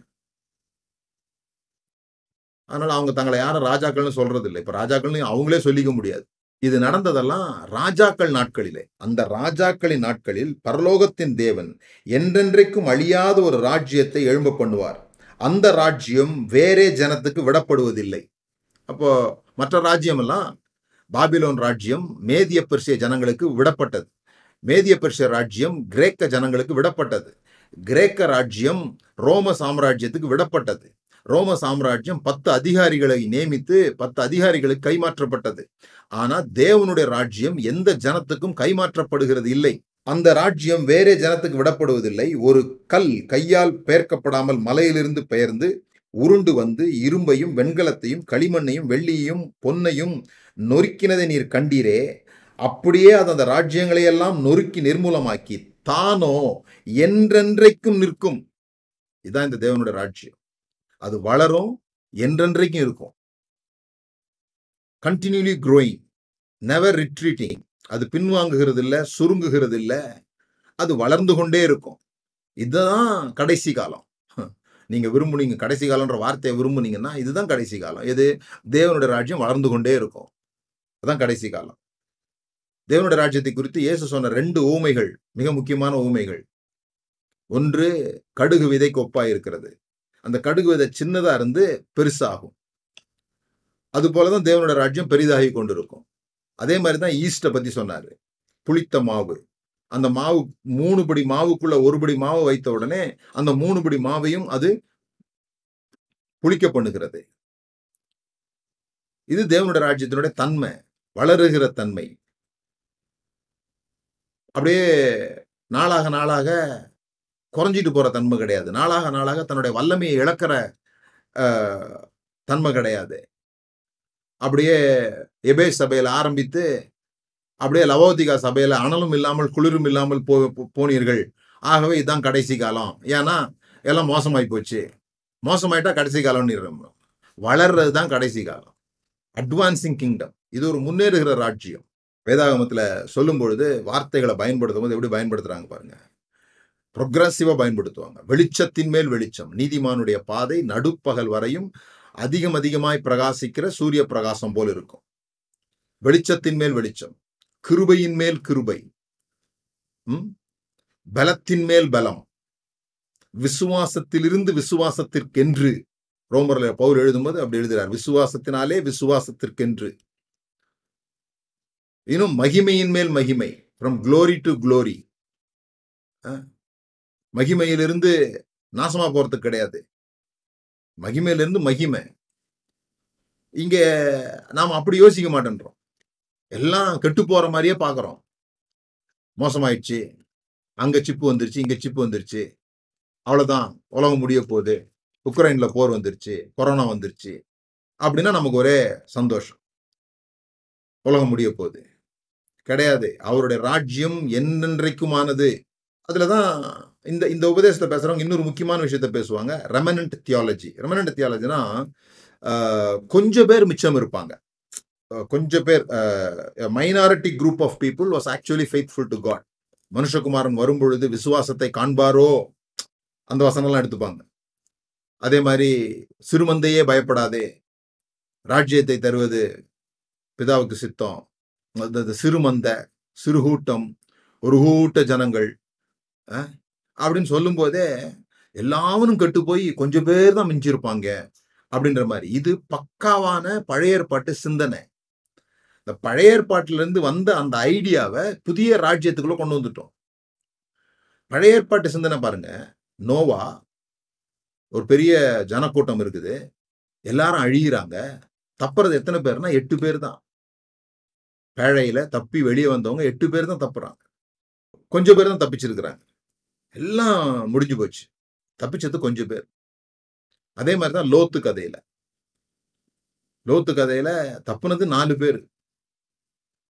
அதனால அவங்க தங்களை யாரும் ராஜாக்கள்னு சொல்றது இல்லை இப்ப ராஜாக்கள்னு அவங்களே சொல்லிக்க முடியாது. இது நடந்ததெல்லாம் ராஜாக்கள் நாட்களிலே. அந்த ராஜாக்களின் நாட்களில் பரலோகத்தின் தேவன் என்றென்றைக்கும் அழியாத ஒரு ராஜ்யத்தை எழும்ப பண்ணுவார். அந்த ராஜ்யம் வேறே ஜனத்துக்கு விடப்படுவதில்லை. அப்போ மற்ற ராஜ்யமெல்லாம் பாபிலோன் ராஜ்யம் மேதிய பெர்சிய ஜனங்களுக்கு விடப்பட்டது. மேதிய பெர்சிய ராஜ்யம் கிரேக்க ஜனங்களுக்கு விடப்பட்டது. கிரேக்க ராஜ்யம் ரோம சாம்ராஜ்யத்துக்கு விடப்பட்டது. ரோம சாம்ராஜ்யம் பத்து அதிகாரிகளை நியமித்து பத்து அதிகாரிகளுக்கு கைமாற்றப்பட்டது. ஆனால் தேவனுடைய ராஜ்யம் எந்த ஜனத்துக்கும் கைமாற்றப்படுகிறது இல்லை. அந்த ராஜ்யம் வேறே ஜனத்துக்கு விடப்படுவதில்லை. ஒரு கல் கையால் பெயர்க்கப்படாமல் மலையிலிருந்து பெயர்ந்து உருண்டு வந்து இரும்பையும் வெண்கலத்தையும் களிமண்ணையும் வெள்ளியையும் பொன்னையும் நொறுக்கினதை நீர் கண்டீரே. அப்படியே அது அந்த ராஜ்யங்களையெல்லாம் நொறுக்கி நிர்மூலமாக்கி தானோ என்றென்றைக்கும் நிற்கும். இதுதான் இந்த தேவனுடைய ராஜ்யம். அது வளரும் என்றென்றைக்கும் இருக்கும். கண்டினியூலி க்ரோயிங் நெவர் ரிட்ரீட்டிங் அது பின்வாங்குகிறது இல்லை சுருங்குகிறது இல்லை அது வளர்ந்து கொண்டே இருக்கும். இதுதான் கடைசி காலம். நீங்க விரும்புனீங்க கடைசி காலன்ற வார்த்தையை விரும்புனீங்கன்னா இதுதான் கடைசி காலம். எது? தேவனுடைய ராஜ்யம் வளர்ந்து கொண்டே இருக்கும். அதுதான் கடைசி காலம். தேவனுடைய ராஜ்யத்தை குறித்து இயேசு சொன்ன ரெண்டு ஊமைகள் மிக முக்கியமான ஊமைகள். ஒன்று கடுகு விதைக்கு ஒப்பாய் இருக்கிறது அந்த கடுகு விதை சின்னதா இருந்து பெருசாகும். அது போலதான் தேவனுடைய ராஜ்யம் பெரிதாகி கொண்டிருக்கும். அதே மாதிரி தான் ஈஸ்டை பத்தி சொன்னாரு. புளித்த மாவு. அந்த மாவு மூணு படி மாவுக்குள்ள ஒரு படி மாவு வைத்த உடனே அந்த மூணு படி மாவையும் அது புளிக்க பண்ணுகிறது. இது தேவனுடைய ராஜ்யத்தினுடைய தன்மை வளருகிற தன்மை. அப்படியே நாளாக நாளாக குறைஞ்சிட்டு போற தன்மை கிடையாது. நாளாக நாளாக தன்னுடைய வல்லமையை இழக்கிற அஹ், தன்மை கிடையாது. அப்படியே எபே சபையில ஆரம்பித்து அப்படியே லவோதிகா சபையில அனலும் இல்லாமல் குளிரும் இல்லாமல் போ போனீர்கள். ஆகவே இதுதான் கடைசி காலம். ஏன்னா எல்லாம் மோசமாயி போச்சு. மோசமாயிட்டா கடைசி காலம்னு வளர்றது தான் கடைசி காலம். அட்வான்சிங் கிங்டம் இது ஒரு முன்னேறுகிற ராஜ்யம் வேதாகமத்துல சொல்லும் பொழுது வார்த்தைகளை பயன்படுத்தும் போது எப்படி பயன்படுத்துறாங்க பாருங்க. ப்ரொக்ரஸிவாக பயன்படுத்துவாங்க. வெளிச்சத்தின் மேல் வெளிச்சம். நீதிமானுடைய பாதை நடுப்பகல் வரையும் அதிகம் அதிகமாய் பிரகாசிக்கிற சூரிய பிரகாசம் போல் இருக்கும். வெளிச்சத்தின் மேல் வெளிச்சம். கிருபையின் மேல் கிருபை. பலத்தின் மேல் பலம். விசுவாசத்திலிருந்து விசுவாசத்திற்கென்று. ரோமர்ல பவுல் எழுதும்போது அப்படி எழுதுகிறார். விசுவாசத்தினாலே விசுவாசத்திற்கென்று. இன்னும் மகிமையின் மேல் மகிமை. ஃப்ரம் க்ளோரி டு க்ளோரி மகிமையிலிருந்து நாசமா போறதுக்கு கிடையாது. மகிமையிலிருந்து மகிமை. இங்க நாம் அப்படி யோசிக்க மாட்டேன்றோம். எல்லாம் கெட்டு போற மாதிரியே பார்க்குறோம் மோசமாயிடுச்சு. அங்க சிப்பு வந்துருச்சு இங்க சிப்பு வந்துருச்சு. அவ்வளவுதான். உலகம் முடிய போகுது. உக்ரைன்ல போர் வந்துருச்சு. கொரோனா வந்துருச்சு. அப்படின்னா நமக்கு ஒரே சந்தோஷம். உலகம் முடிய போகுது. கிடையாது. அவருடைய ராஜ்யம் என்னென்றைக்குமானது? அதுலதான் இந்த இந்த உபதேசத்தை பேசுகிறவங்க இன்னொரு முக்கியமான விஷயத்த பேசுவாங்க. ரெமனண்ட் தியாலஜி ரெமனண்ட் தியாலஜினா கொஞ்சம் பேர் மிச்சம் இருப்பாங்க. கொஞ்சம் பேர் minority group of people was actually faithful to God மனுஷகுமாரன் வரும்பொழுது விசுவாசத்தை காண்பாரோ? அந்த வசனம்லாம் எடுத்துப்பாங்க. அதே மாதிரி சிறுமந்தையே பயப்படாதே. ராஜ்யத்தை தருவது பிதாவுக்கு சித்தம். சிறுமந்த சிறுகூட்டம் ஒரு கூட்ட ஜனங்கள் அப்படின்னு அப்படின்னு சொல்லும்போதே எல்லாவரும் கெட்டு போய் கொஞ்சம் பேர் தான் மிஞ்சிருப்பாங்க அப்படின்ற மாதிரி. இது பக்காவான பழைய ஏற்பாட்டு சிந்தனை. இந்த பழைய ஏற்பாட்டிலேருந்து வந்த அந்த ஐடியாவை புதிய ராஜ்யத்துக்குள்ள கொண்டு வந்துட்டோம். பழைய ஏற்பாட்டு சிந்தனை பாருங்க. நோவா ஒரு பெரிய ஜனக்கூட்டம் இருக்குது. எல்லாரும் அழியிறாங்க. தப்புறது எத்தனை பேர்னா எட்டு பேர் தான். பேழையில தப்பி வெளியே வந்தவங்க எட்டு பேர் தான் தப்புறாங்க. கொஞ்சம் பேர் தான் தப்பிச்சிருக்கிறாங்க. எல்லாம் முடிஞ்சு போச்சு. தப்பிச்சது கொஞ்சம் பேர். அதே மாதிரி தான் லோத்து கதையில. லோத்து கதையில தப்புனது நாலு பேர்.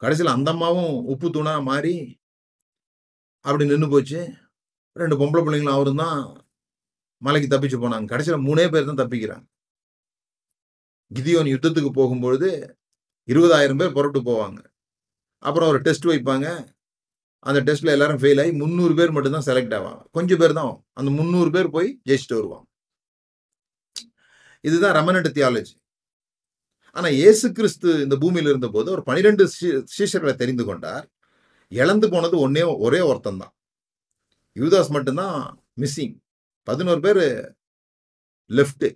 கடைசியில் அந்த அம்மாவும் உப்பு தூணா மாறி அப்படி நின்று போச்சு. ரெண்டு பொம்பளை பிள்ளைங்களும் அவரும் தான் மலைக்கு தப்பிச்சு போனாங்க. கடைசியில் மூணே பேர் தான் தப்பிக்கிறாங்க. கிதியோன் யுத்தத்துக்கு போகும்பொழுது இருபதாயிரம் பேர் புரட்டு போவாங்க. அப்புறம் ஒரு டெஸ்ட் வைப்பாங்க. அந்த டெஸ்ட்ல எல்லாரும் ஃபெயில் ஆகி முந்நூறு பேர் மட்டும்தான் செலக்ட் ஆவாங்க. கொஞ்சம் பேர் தான் அந்த முந்நூறு பேர் போய் ஜெயிச்சுட்டு வருவாங்க. இதுதான் ரமணட் தியாலஜி ஆனா இயேசு கிறிஸ்து இந்த பூமியில இருந்தபோது ஒரு பனிரெண்டு சீஷர்களை தெரிந்து கொண்டார். இழந்து போனது ஒன்னே ஒரே ஒருத்தன் தான். யூதாஸ் மட்டும்தான் மிஸ்ஸிங் பதினோரு பேர் லெஃப்ட்டு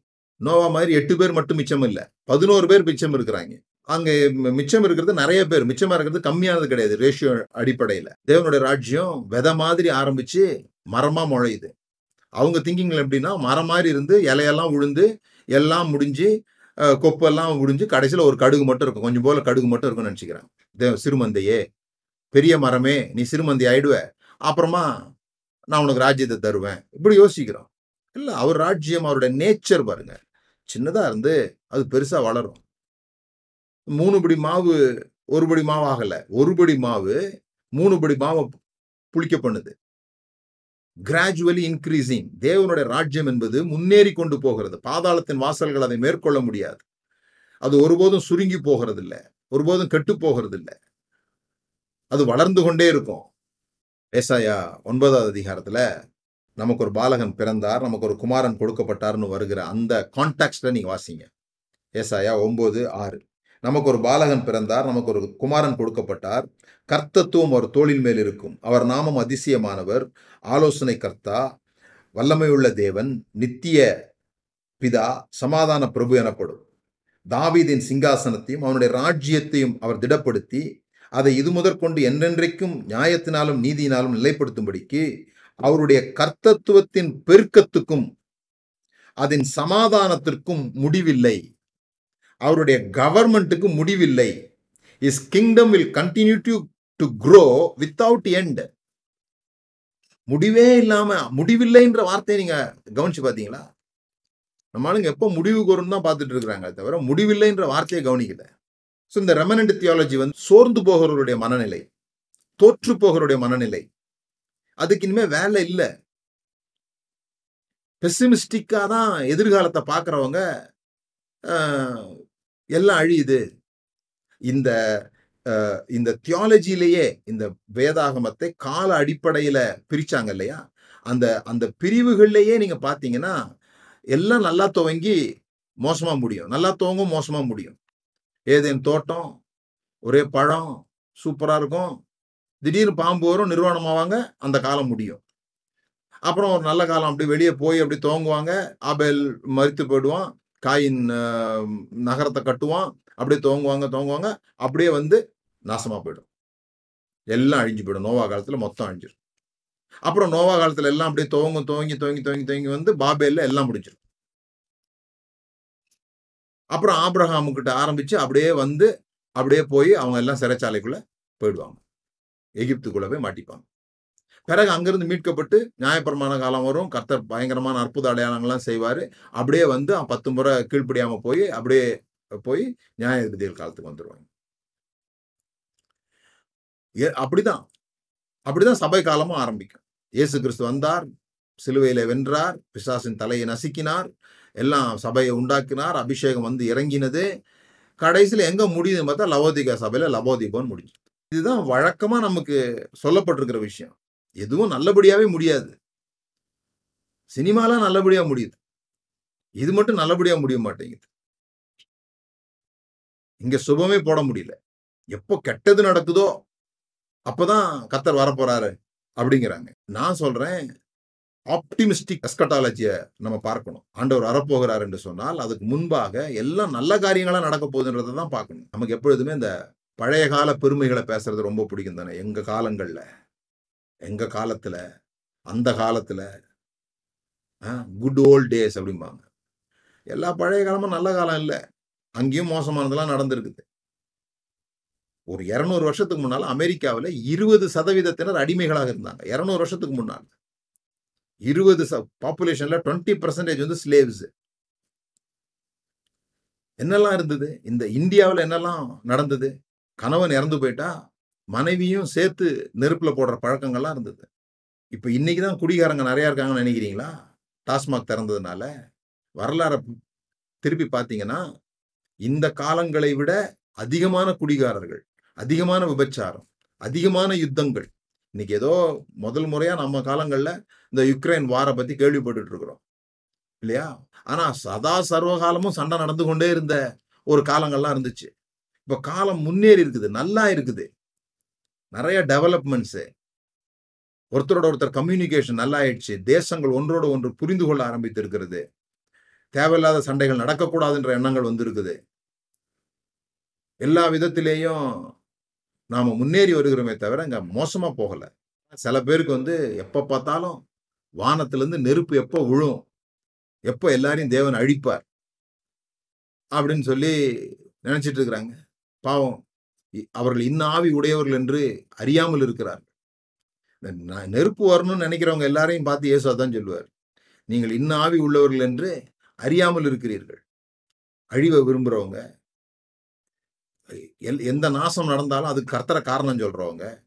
நோவா மாதிரி எட்டு பேர் மட்டும் மிச்சம் இல்லை. பதினோரு பேர் மிச்சம் இருக்கிறாங்க. அங்கே மிச்சம் இருக்கிறது நிறைய பேர். மிச்சமாக இருக்கிறது கம்மியானது கிடையாது. ரேஷியோ அடிப்படையில். தேவனுடைய ராஜ்யம் விதை மாதிரி ஆரம்பித்து மரமாக முளையுது. அவங்க திங்கிங்கில் எப்படின்னா மரம் மாதிரி இருந்து இலையெல்லாம் உழுந்து எல்லாம் முடிஞ்சு கொப்பெல்லாம் முடிஞ்சு கடைசியில் ஒரு கடுகு மட்டும் இருக்கும். கொஞ்சம் போல் கடுகு மட்டும் இருக்கும்னு நினச்சிக்கிறேன். தேவ சிறுமந்தையே. பெரிய மரமே நீ சிறுமந்தி ஆயிடுவ. அப்புறமா நான் உனக்கு ராஜ்யத்தை தருவேன். இப்படி யோசிக்கிறோம். இல்லை அவர் ராஜ்யம் அவருடைய நேச்சர் பாருங்க. சின்னதாக இருந்து அது பெருசாக வளரும். மூணு படி மாவு ஒரு படி மாவு ஒரு படி மாவு மூணு படி மாவை புளிக்க பண்ணுது. கிராஜுவலி இன்க்ரீசிங் தேவனுடைய ராஜ்யம் என்பது முன்னேறி கொண்டு போகிறது. பாதாளத்தின் வாசல்கள் அதை மேற்கொள்ள முடியாது. அது ஒருபோதும் சுருங்கி போகிறது ஒருபோதும் கெட்டு போகிறது அது வளர்ந்து கொண்டே இருக்கும். ஏசாயா ஒன்பதாவது அதிகாரத்துல நமக்கு ஒரு பாலகன் பிறந்தார் நமக்கு ஒரு குமாரன் கொடுக்கப்பட்டார்னு வருகிற அந்த கான்டாக்ட்ல நீங்க வாசிங்க. ஏசாயா ஒன்பது ஆறு. நமக்கு ஒரு பாலகன் பிறந்தார் நமக்கு ஒரு குமாரன் கொடுக்கப்பட்டார். கர்த்தத்துவம் ஒரு தோளின் மேல் இருக்கும். அவர் நாமம் அதிசயமானவர். ஆலோசனை கர்த்தா வல்லமையுள்ள தேவன் நித்திய பிதா சமாதான பிரபு எனப்படும். தாவீதின் சிங்காசனத்தையும் அவனுடைய ராஜ்யத்தையும் அவர் திடப்படுத்தி அதை இது முதற்கொண்டு என்றென்றைக்கும் நியாயத்தினாலும் நீதியினாலும் நிலைப்படுத்தும்படிக்கு அவருடைய கர்த்தத்துவத்தின் பெருக்கத்துக்கும் அதன் சமாதானத்திற்கும் முடிவில்லை. அவருடைய கவர்மெண்ட்டுக்கு முடிவில்லை. His kingdom will continue to to grow without end முடிவே இல்லாமல் முடிவில்லைன்ற வார்த்தையை நீங்கள் கவனிச்சு பார்த்தீங்களா? நம்ம ஆளுங்க எப்போ முடிவுக்கு வரும்னு தான் பார்த்துட்டு இருக்கிறாங்க. தவிர முடிவில்லைன்ற வார்த்தையை கவனிக்கல. ஸோ இந்த ரெமனண்ட் தியாலஜி வந்து சோர்ந்து போகிறவருடைய மனநிலை தோற்று போகிறவருடைய மனநிலை. அதுக்கு இனிமேல் வேலை இல்லை. பெசிமிஸ்டிக்காக தான் எதிர்காலத்தை பார்க்குறவங்க எல்லாம் அழியுது. இந்த இந்த தியாலஜிலேயே இந்த வேதாகமத்தை கால அடிப்படையில பிரிச்சாங்க இல்லையா? அந்த அந்த பிரிவுகள்லேயே நீங்க பார்த்தீங்கன்னா எல்லாம் நல்லா துவங்கி மோசமா முடியும். நல்லா துவங்கும் மோசமா முடியும். ஏதேன் தோட்டம் ஒரே பழம் சூப்பரா இருக்கும். திடீர்னு பாம்பு வரும் நிர்வாணமாவாங்க அந்த காலம் முடியும். அப்புறம் ஒரு நல்ல காலம் அப்படி வெளியே போய் அப்படி துவங்குவாங்க. ஆபேல் மறித்து போயிடுவான். காயின் நகரத்தை கட்டுவான். அப்படியே துவங்குவாங்க துவங்குவாங்க அப்படியே வந்து நாசமாக போயிடும். எல்லாம் அழிஞ்சு போயிடும். நோவா காலத்தில் மொத்தம் அழிஞ்சிடும் அப்புறம் நோவா காலத்தில் எல்லாம் அப்படியே துவங்கும் துவங்கி துவங்கி துவங்கி துவங்கி வந்து பாபேல எல்லாம் முடிஞ்சிடும் அப்புறம் ஆப்ரஹாமுக்கிட்ட ஆரம்பித்து அப்படியே வந்து அப்படியே போய் அவங்க எல்லாம் சிறைச்சாலைக்குள்ளே போயிடுவாங்க. எகிப்துக்குள்ளே போய் மாட்டிப்பாங்க. பிறகு அங்கிருந்து மீட்கப்பட்டு நியாயப்பிரமாண காலம் வரும். கர்த்தர் பயங்கரமான அற்புத அடையாளங்கள்லாம் செய்வார். அப்படியே வந்து பத்து முறை கீழ்ப்படியாமல் போய் அப்படியே போய் நியாயாதிபதிகள் காலத்துக்கு வந்துடுவாங்க ஏ- அப்படிதான். அப்படிதான் சபை காலமும் ஆரம்பிக்கும். இயேசு கிறிஸ்து வந்தார் சிலுவையில வென்றார் பிசாசின் தலையை நசுக்கினார் எல்லாம் சபையை உண்டாக்கினார் அபிஷேகம் வந்து இறங்கினது. கடைசியில் எங்கே முடியுதுன்னு பார்த்தா லவோதிகா சபையில் லவோதிபோன்னு முடிஞ்சு இதுதான் வழக்கமாக நமக்கு சொல்லப்பட்டிருக்கிற விஷயம். எதுவும் நல்லபடியாவே முடியாது. சினிமாலாம் நல்லபடியா முடியுது. இது மட்டும் நல்லபடியா முடிய மாட்டேங்குது. இங்க சுபமே போட முடியல. எப்போ கெட்டது நடக்குதோ அப்பதான் கத்தர் வரப்போறாரு அப்படிங்கிறாங்க. நான் சொல்றேன் ஆப்டிமிஸ்டிக் எஸ்கட்டாலஜியை நம்ம பார்க்கணும். ஆண்டவர் வரப்போகிறார் என்று சொன்னால் அதுக்கு முன்பாக எல்லாம் நல்ல காரியங்களா நடக்க போகுதுன்றதை தான் பார்க்கணும். நமக்கு எப்பொழுதுமே இந்த பழைய கால பெருமைகளை பேசுறது ரொம்ப பிடிக்கும் தானே? எங்க காலங்களில். எங்க காலத்துல அந்த காலத்துல குட் ஓல்ட் டேஸ் அப்படிம்பாங்க. எல்லா பழைய காலமும் நல்ல காலம் இல்லை. அங்கேயும் மோசமானதெல்லாம் நடந்திருக்குது. ஒரு இருநூறு வருஷத்துக்கு முன்னால அமெரிக்காவில் இருபது சதவீதத்தினர் அடிமைகளாக இருந்தாங்க. இரநூறு வருஷத்துக்கு முன்னால். இருபது பாப்புலேஷன்ல டுவெண்ட்டி பர்சன்டேஜ் வந்து ஸ்லேவ்ஸ் என்னெல்லாம் இருந்தது? இந்த இந்தியாவில் என்னெல்லாம் நடந்தது? கணவன் இறந்து போயிட்டா மனைவியும் சேர்த்து நெருப்புல போடுற பழக்கங்கள்லாம் இருந்தது. இப்போ இன்னைக்கு தான் குடிகாரங்க நிறைய இருக்காங்கன்னு நினைக்கிறீங்களா? டாஸ்மாக் திறந்ததுனால. வரலாறை திருப்பி பார்த்தீங்கன்னா இந்த காலங்களை விட அதிகமான குடிகாரர்கள் அதிகமான விபச்சாரம் அதிகமான யுத்தங்கள் இன்னைக்கு ஏதோ முதல் முறையா நம்ம காலங்களில் இந்த யுக்ரைன் வார பத்தி கேள்விப்பட்டுட்டு இருக்கிறோம் இல்லையா? ஆனா சதா சர்வகாலமும் சண்டை நடந்து கொண்டே இருந்த ஒரு காலங்கள்லாம் இருந்துச்சு. இப்போ காலம் முன்னேறி இருக்குது நல்லா இருக்குது. நிறைய டெவலப்மெண்ட்ஸு ஒருத்தரோட ஒருத்தர் கம்யூனிகேஷன் நல்லா ஆயிடுச்சு தேசங்கள் ஒன்றோடு ஒன்று புரிந்து கொள்ள ஆரம்பித்திருக்கிறது. தேவையில்லாத சண்டைகள் நடக்கக்கூடாதுன்ற எண்ணங்கள் வந்திருக்குது. எல்லா விதத்திலேயும் நாம் முன்னேறி வருகிறோமே தவிர இங்கே மோசமாக போகலை. சில பேருக்கு வந்து எப்போ பார்த்தாலும் வானத்துலேருந்து நெருப்பு எப்போ விழும் எப்போ எல்லாரையும் தேவன் அழிப்பார்? அப்படின்னு சொல்லி நினச்சிட்டு இருக்கிறாங்க. பாவம். அவர்கள் இன்ன ஆவி உடையவர்கள் என்று அறியாமல் இருக்கிறார்கள். நெருப்பு வரணும்னு நினைக்கிறவங்க எல்லாரையும் பார்த்து இயேசு அதான் சொல்லுவார். நீங்கள் இன்ன ஆவி உள்ளவர்கள் என்று அறியாமல் இருக்கிறீர்கள். அழிவை விரும்புறவங்க எல்- எந்த நாசம் நடந்தாலும் அதுக்கு கர்த்தரை காரணம் சொல்றவங்க.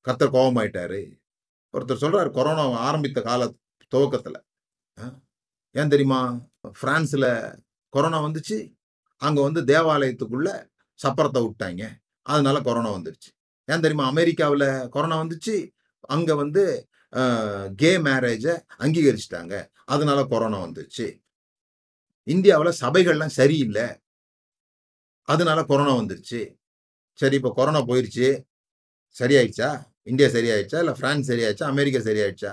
கர்த்தர் கோபமாயிட்டாரு. ஒருத்தர் சொல்றாரு கொரோனா ஆரம்பித்த கால துவக்கத்துல. ஏன் தெரியுமா? பிரான்ஸ்ல கொரோனா வந்துச்சு. அங்க வந்து தேவாலயத்துக்குள்ள சப்பரத்தை விட்டாங்க. அதனால கொரோனா வந்துருச்சு. ஏன் தெரியுமா? அமெரிக்காவில் கொரோனா வந்துச்சு. அங்கே வந்து கே மேரேஜை அங்கீகரிச்சிட்டாங்க. அதனால கொரோனா வந்துச்சு இந்தியாவில் சபைகள்லாம் சரியில்லை. அதனால கொரோனா வந்துருச்சு. சரி இப்போ கொரோனா போயிடுச்சு சரியாயிடுச்சா? இந்தியா சரியாயிடுச்சா? இல்லை பிரான்ஸ் சரியாயிடுச்சா? அமெரிக்கா சரியாயிடுச்சா?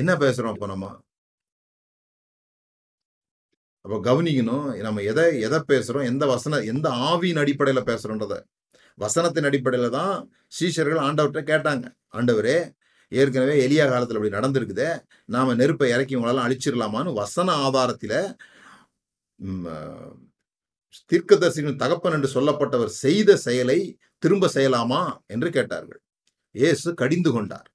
என்ன பேசுறோம் இப்போ நம்ம? அப்போ கவனிக்கணும் நம்ம எதை எதை பேசுகிறோம் எந்த வசன எந்த ஆவியின் அடிப்படையில் பேசுகிறோன்றத வசனத்தின் அடிப்படையில் தான் சீஷர்கள் ஆண்டவர்கிட்ட கேட்டாங்க. ஆண்டவரே ஏற்கனவே எளிய காலத்தில் அப்படி நடந்திருக்குது நாம நெருப்பை இறக்கி உங்களெல்லாம் அழிச்சிடலாமான்னு வசன ஆதாரத்தில் தீர்க்கதரிசிகளின் தகப்பன் என்று சொல்லப்பட்டவர் செய்த செயலை திரும்ப செய்யலாமா என்று கேட்டார்கள். இயேசு கடிந்து கொண்டார்.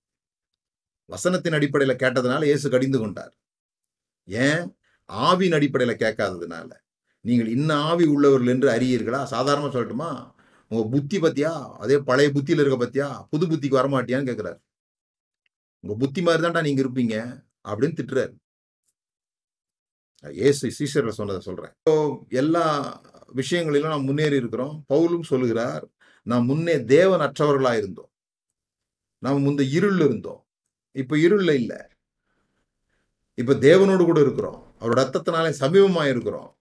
வசனத்தின் அடிப்படையில் கேட்டதுனால இயேசு கடிந்து கொண்டார். ஏன்? ஆவின் அடிப்படையில் கேட்காததுனால. நீங்கள் இன்ன ஆவி உள்ளவர்கள் என்று அறியீர்களா? சாதாரணமா சொல்லட்டுமா? உங்க புத்தி பத்தியா? அதே பழைய புத்தியில இருக்க பத்தியா? புது புத்திக்கு வரமாட்டியான்னு கேட்குறாரு உங்க புத்தி மாதிரி தான்டா நீங்க இருப்பீங்க அப்படின்னு திட்டுறாரு. ஏசு சீசரில் சொன்னதை சொல்றேன். இப்போ எல்லா விஷயங்களிலும் நாம் முன்னேறி இருக்கிறோம். பவுலும் சொல்லுகிறார் நாம் முன்னே தேவன் அற்றவர்களா இருந்தோம். நாம் முந்த இருள் இருந்தோம். இப்போ இருள்ல இல்ல. இப்போ தேவனோடு கூட இருக்கிறோம். அவர் ரத்தத்தினாலே சமீபமாக இருக்கிறோம்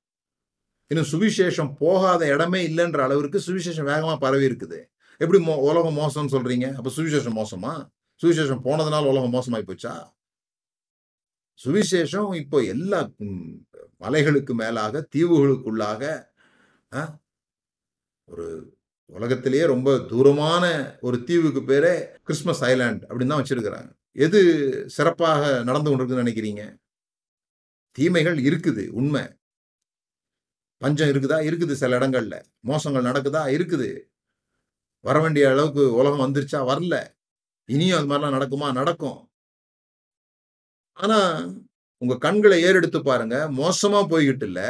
இன்னும் சுவிசேஷம் போகாத இடமே இல்லைன்ற அளவிற்கு சுவிசேஷம் வேகமாக பரவி இருக்குது எப்படி மோ உலகம் மோசம்னு சொல்கிறீங்க அப்போ சுவிசேஷம் மோசமா? சுவிசேஷம் போனதுனால உலகம் மோசமாகி போச்சா? சுவிசேஷம் இப்போ எல்லா மலைகளுக்கு மேலாக தீவுகளுக்குள்ளாக ஒரு உலகத்திலேயே ரொம்ப தூரமான ஒரு தீவுக்கு பேரே கிறிஸ்மஸ் ஐலாண்ட் அப்படின்னு தான் வச்சிருக்கிறாங்க. எது சிறப்பாக நடந்து கொண்டிருக்குன்னு நினைக்கிறீங்க? தீமைகள் இருக்குது உண்மை. பஞ்சம் இருக்குதா? இருக்குது சில இடங்கள்ல. மோசங்கள் நடக்குதா? இருக்குது. வர வேண்டிய அளவுக்கு உலகம் வந்துருச்சா? வரல. இனியும் அது மாதிரிலாம் நடக்குமா? நடக்கும். ஆனா உங்க கண்களை ஏறெடுத்து பாருங்க. மோசமா போய்கிட்டு இல்லை.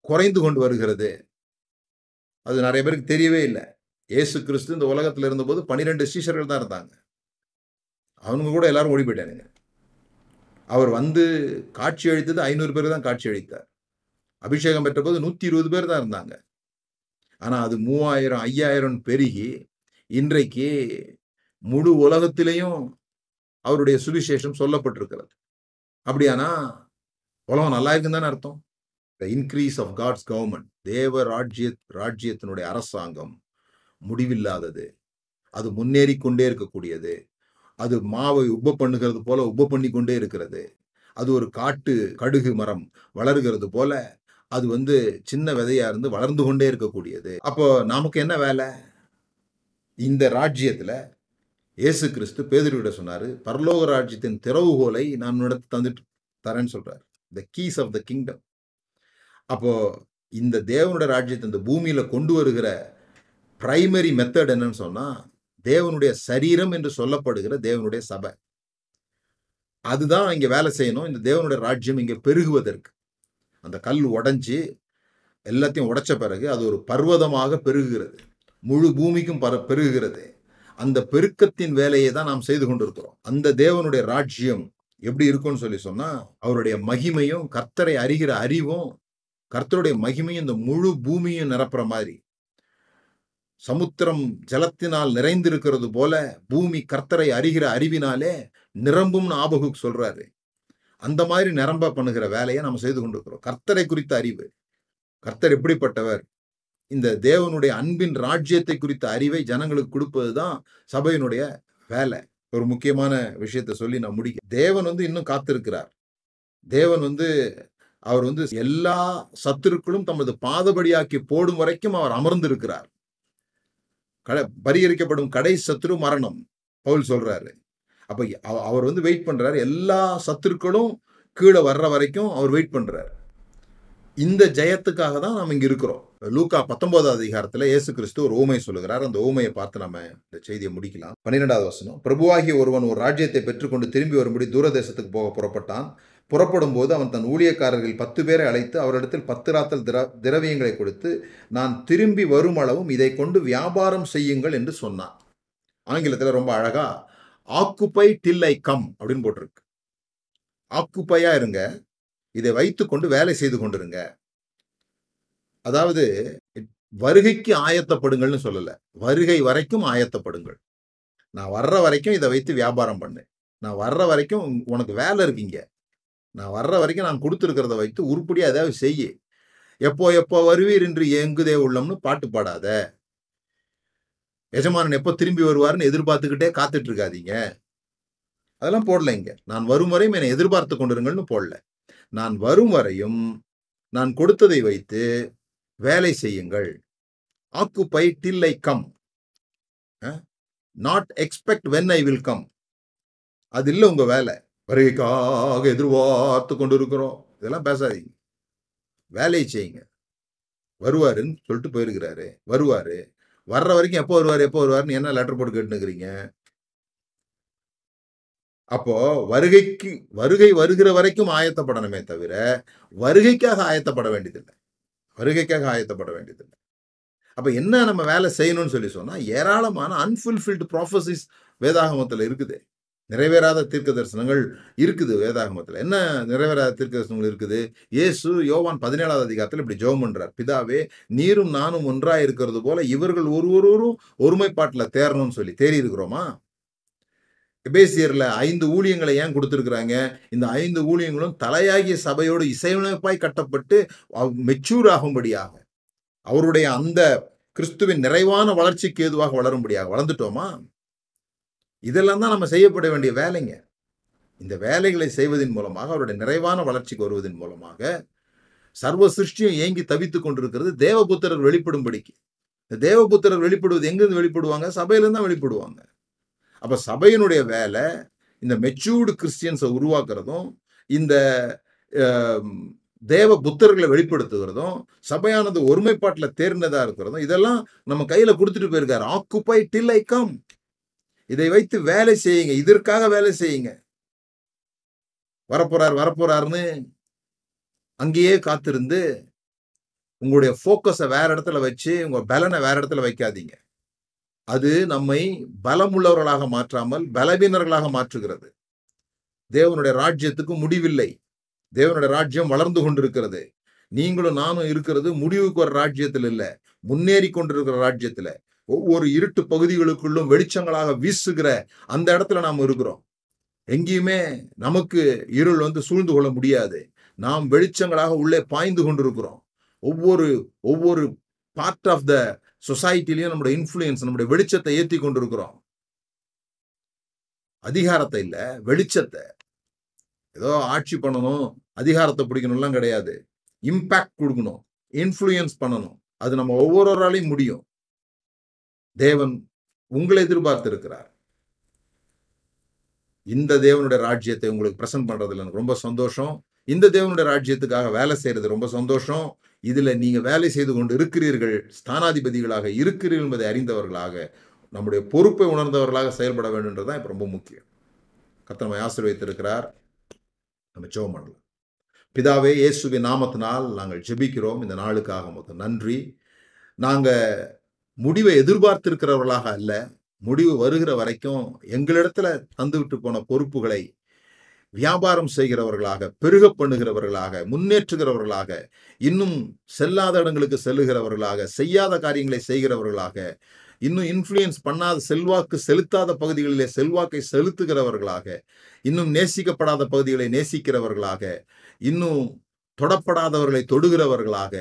குறைந்து கொண்டு வருகிறது. அது நிறைய பேருக்கு தெரியவே இல்லை. இயேசு கிறிஸ்து இந்த உலகத்துல இருந்தபோது பன்னிரெண்டு சீஷர்கள் தான் இருந்தாங்க. அவனுங்க கூட எல்லாரும் ஓடி போயிட்டானுங்க. அவர் வந்து காட்சி அளித்தது ஐநூறு பேர் தான் காட்சி அளித்தார். அபிஷேகம் பெற்றபோது நூற்றி இருபது பேர் தான் இருந்தாங்க. ஆனால் அது மூவாயிரம் ஐயாயிரம் பெருகி இன்றைக்கு முழு உலகத்திலையும் அவருடைய சுவிசேஷம் சொல்லப்பட்டிருக்கிறது. அப்படியானா உலகம் நல்லா இருக்குன்னு தானே அர்த்தம். The increase of God's government தேவ ராஜ்ய ராஜ்யத்தினுடைய அரசாங்கம் முடிவில்லாதது. அது முன்னேறி கொண்டே இருக்கக்கூடியது. அது மாவை உப்ப பண்ணுகிறது போல உப்ப பண்ணி கொண்டே இருக்கிறது. அது ஒரு காட்டு கடுகு மரம் வளர்கிறது போல அது வந்து சின்ன விதையா இருந்து வளர்ந்து கொண்டே இருக்கக்கூடியது. அப்போ நமக்கு என்ன வேலை? இந்த ராஜ்யத்தில் இயேசு கிறிஸ்து பேதுருவிட சொன்னார் பரலோக ராஜ்யத்தின் திறவுகோலை நான் நடத்தி தந்துட்டு தரேன்னு சொல்கிறார் the keys of the kingdom அப்போ இந்த தேவனோட ராஜ்யத்தை இந்த பூமியில் கொண்டு வருகிற ப்ரைமரி மெத்தட் என்னன்னு சொன்னால் தேவனுடைய சரீரம் என்று சொல்லப்படுகிற தேவனுடைய சபை. அதுதான் இங்கே வேலை செய்யணும். இந்த தேவனுடைய ராஜ்யம் இங்கே பெருகுவதற்கு. அந்த கல் உடஞ்சி எல்லாத்தையும் உடைச்ச பிறகு அது ஒரு பர்வதமாக பெருகுகிறது. முழு பூமிக்கும் பர பெருகுகிறது. அந்த பெருக்கத்தின் வேலையை தான் நாம் செய்து கொண்டிருக்கிறோம். அந்த தேவனுடைய ராஜ்யம் எப்படி இருக்கும்னு சொல்லி சொன்னால் அவருடைய மகிமையும் கர்த்தரை அறிகிற அறிவும் கர்த்தருடைய மகிமையும் இந்த முழு பூமியும் நிரப்புற மாதிரி. சமுத்திரம் ஜலத்தினால் நிறைந்திருக்கிறது போல பூமி கர்த்தரை அறிகிற அறிவினாலே நிரம்பும்னு ஆபகுக் சொல்றாரு. அந்த மாதிரி நிரம்ப பண்ணுகிற வேலையை நம்ம செய்து கொண்டிருக்கிறோம். கர்த்தரை குறித்த அறிவு. கர்த்தர் எப்படிப்பட்டவர்? இந்த தேவனுடைய அன்பின் ராஜ்யத்தை குறித்த அறிவை ஜனங்களுக்கு கொடுப்பது தான் சபையினுடைய வேலை. ஒரு முக்கியமான விஷயத்தை சொல்லி நான் முடிக்க. தேவன் வந்து இன்னும் காத்திருக்கிறார். தேவன் வந்து அவர் வந்து எல்லா சத்துருக்களும் தமது பாதபடியாக்கி போடும் வரைக்கும் அவர் அமர்ந்திருக்கிறார். கடை பரிகரிக்கப்படும் கடை சத்ரு மரணம் பவுல் சொல்றாரு. அப்ப அவ- அவர் வந்து வெயிட் பண்றாரு. எல்லா சத்துருக்களும் கீழே வர்ற வரைக்கும் அவர் வெயிட் பண்றாரு. இந்த ஜெயத்துக்காக தான் நாம் இங்க இருக்கிறோம். லூக்கா பத்தொன்பதாவது அதிகாரத்தில் இயேசு கிறிஸ்து ஒரு ஓமையை சொல்லுகிறார். அந்த ஓமையை பார்த்து நம்ம இந்த செய்தியை முடிக்கலாம். பன்னிரெண்டாவது வசனம் பிரபுவாகி ஒருவன் ஒரு ராஜ்யத்தை பெற்றுக்கொண்டு திரும்பி வரும்படி தூரதேசத்துக்கு போக புறப்பட்டான். புறப்படும் போது அவன் தன் ஊழியக்காரர்கள் பத்து பேரை அழைத்து அவரிடத்தில் பத்து ராத்தல் திர திரவியங்களை கொடுத்து நான் திரும்பி வரும் அளவும் இதை கொண்டு வியாபாரம் செய்யுங்கள் என்று சொன்னான். ஆங்கிலத்தில் ரொம்ப அழகா ஆக்குப்பை டில் ஐ கம் அப்படின்னு போட்டிருக்கு. ஆக்குப்பையா இருங்க இதை வைத்துக்கொண்டு வேலை செய்து கொண்டிருங்க. அதாவது வருகைக்கு ஆயத்தப்படுங்கள்னு சொல்லலை வருகை வரைக்கும் ஆயத்தப்படுங்கள். நான் வர்ற வரைக்கும் இதை வைத்து வியாபாரம் பண்ணு. நான் வர்ற வரைக்கும் உனக்கு வேலை இருக்கீங்க நான் வர்ற வரைக்கும் நான் கொடுத்துருக்கிறத வைத்து உருப்படியாக ஏதாவது செய்ய. எப்போ எப்போ வருவீர் என்று எங்குதே உள்ளம்னு பாட்டு பாடாத. எஜமானன் எப்போ திரும்பி வருவாருன்னு எதிர்பார்த்துக்கிட்டே காத்துட்டு இருக்காதீங்க அதெல்லாம் போடல இங்க. நான் வரும் வரையும் என்னை எதிர்பார்த்து கொண்டிருங்கள்னு போடல. நான் வரும் வரையும் நான் கொடுத்ததை வைத்து வேலை செய்யுங்கள். Occupy till I come not expect when I will come அது இல்லை உங்கள் வேலை. வருகைக்காக எதிர்பார்த்து கொண்டு இருக்கிறோம் இதெல்லாம் பேசாதீங்க. வேலையை செய்யுங்க. வருவாருன்னு சொல்லிட்டு போயிருக்கிறாரு. வருவாரு. வர்ற வரைக்கும் எப்போ வருவார் எப்போ வருவாருன்னு என்ன லெட்டர் போட்டு கேட்டுக்கிறீங்க அப்போ வருகைக்கு வருகை வருகிற வரைக்கும் ஆயத்தப்படணுமே தவிர வருகைக்காக ஆயத்தப்பட வேண்டியதில்லை. வருகைக்காக ஆயத்தப்பட வேண்டியதில்லை. அப்போ என்ன நம்ம வேலை செய்யணும்னு சொல்லி சொன்னால் ஏராளமான அன்ஃபுல்ஃபில்டு ப்ராஃபஸிஸ் வேதாகமத்தில் இருக்குது. நிறைவேறாத தீர்க்க தரிசனங்கள் இருக்குது வேதாகமத்துல. என்ன நிறைவேறாத தீர்க்க தரிசனங்கள் இருக்குது? இயேசு யோவான் பதினேழாவது அதிகாரத்தில் இப்படி ஜோம் பண்ணுறார் பிதாவே நீரும் நானும் ஒன்றாக இருக்கிறது போல இவர்கள் ஒருவரும் ஒருமைப்பாட்டுல தேரணும்னு சொல்லி தேறி இருக்கிறோமா? ஐந்து ஊழியங்களை ஏன் கொடுத்துருக்குறாங்க? இந்த ஐந்து ஊழியங்களும் தலையாகிய சபையோடு இசையமைப்பாய் கட்டப்பட்டு மெச்சூர் ஆகும்படியாக அவருடைய அந்த கிறிஸ்துவின் நிறைவான வளர்ச்சிக்கு ஏதுவாக வளரும்படியாக வளர்ந்துட்டோமா? இதெல்லாம் தான் நம்ம செய்யப்பட வேண்டிய வேலைங்க. இந்த வேலைகளை செய்வதன் மூலமாக அவருடைய நிறைவான வளர்ச்சிக்கு வருவதன் மூலமாக சர்வ சிருஷ்டியும் ஏங்கி தவித்துக் கொண்டிருக்கிறது. தேவபுத்திரர் வெளிப்படும்படிக்கு. இந்த தேவபுத்திரர் வெளிப்படுவது எங்கேருந்து வெளிப்படுவாங்க? சபையிலிருந்து தான் வெளிப்படுவாங்க. அப்போ சபையினுடைய வேலை இந்த மெச்சூர்டு கிறிஸ்டியன்ஸை உருவாக்குறதும் இந்த தேவ புத்தர்களை வெளிப்படுத்துகிறதும் சபையானது ஒருமைப்பாட்டில் தேர்ந்ததாக இருக்கிறதும் இதெல்லாம் நம்ம கையில் கொடுத்துட்டு போயிருக்காரு. ஆக்குப்பை டில் ஐ கம் இதை வைத்து வேலை செய்யுங்க. இதற்காக வேலை செய்யுங்க. வரப்போறார் வரப்போறாருன்னு அங்கேயே காத்திருந்து உங்களுடைய ஃபோக்கஸை வேற இடத்துல வச்சு உங்க பலனை வேற இடத்துல வைக்காதீங்க. அது நம்மை பலமுள்ளவர்களாக மாற்றாமல் பலவீனர்களாக மாற்றுகிறது. தேவனுடைய ராஜ்யத்துக்கு முடிவில்லை. தேவனுடைய ராஜ்யம் வளர்ந்து கொண்டிருக்கிறது. நீங்களும் நானும் இருக்கிறது முடிவுக்கு ஒரு ராஜ்யத்தில் இல்லை. முன்னேறி கொண்டிருக்கிற ராஜ்யத்தில். ஒவ்வொரு இருட்டு பகுதிகளுக்குள்ளும் வெளிச்சங்களாக வீசுகிற அந்த இடத்துல நாம் இருக்கிறோம். எங்கேயுமே நமக்கு இருள் வந்து சூழ்ந்து கொள்ள முடியாது. நாம் வெளிச்சங்களாக உள்ளே பாய்ந்து கொண்டிருக்கிறோம். ஒவ்வொரு ஒவ்வொரு பார்ட் ஆஃப் த சொசைட்டிலையும் நம்முடைய இன்ஃப்ளூயன்ஸ் நம்முடைய வெளிச்சத்தை ஏற்றி கொண்டிருக்கிறோம். அதிகாரத்தை இல்லை வெளிச்சத்தை. ஏதோ ஆட்சி பண்ணணும் அதிகாரத்தை பிடிக்கணும்லாம் கிடையாது. இம்பேக்ட் கொடுக்கணும் இன்ஃப்ளூயன்ஸ் பண்ணணும். அது நம்ம ஒவ்வொருவராலையும் முடியும். தேவன் உங்களை எதிர்பார்த்திருக்கிறார். இந்த தேவனுடைய ராஜ்யத்தை உங்களுக்கு பிரசன்ட் பண்ணுறதுல எனக்கு ரொம்ப சந்தோஷம். இந்த தேவனுடைய ராஜ்யத்துக்காக வேலை செய்கிறது ரொம்ப சந்தோஷம். இதில் நீங்கள் வேலை செய்து கொண்டு இருக்கிறீர்கள் ஸ்தானாதிபதிகளாக இருக்கிறீர்கள் என்பதை அறிந்தவர்களாக நம்முடைய பொறுப்பை உணர்ந்தவர்களாக செயல்பட வேண்டும்ன்றது தான் இப்போ ரொம்ப முக்கியம். கர்த்தர் நம்மை ஆசீர்வதித்திருக்கிறார். நம்ம ஜெபம் பண்ணலாம். பிதாவே இயேசுவின் நாமத்தினால் நாங்கள் ஜெபிக்கிறோம். இந்த நாளுக்காக மொத்தம் நன்றி. நாங்கள் முடிவை எதிர்பார்த்திருக்கிறவர்களாக அல்ல. முடிவு வருகிற வரைக்கும் எங்களிடத்துல தந்துவிட்டு போன பொறுப்புகளை வியாபாரம் செய்கிறவர்களாக பெருக பண்ணுகிறவர்களாக முன்னேற்றுகிறவர்களாக இன்னும் செல்லாத இடங்களுக்கு செல்லுகிறவர்களாக செய்யாத காரியங்களை செய்கிறவர்களாக இன்னும் இன்ஃப்ளூயன்ஸ் பண்ணாத செல்வாக்கு செலுத்தாத பகுதிகளிலே செல்வாக்கை செலுத்துகிறவர்களாக இன்னும் நேசிக்கப்படாத பகுதிகளை நேசிக்கிறவர்களாக இன்னும் தொடப்படாதவர்களை தொடுகிறவர்களாக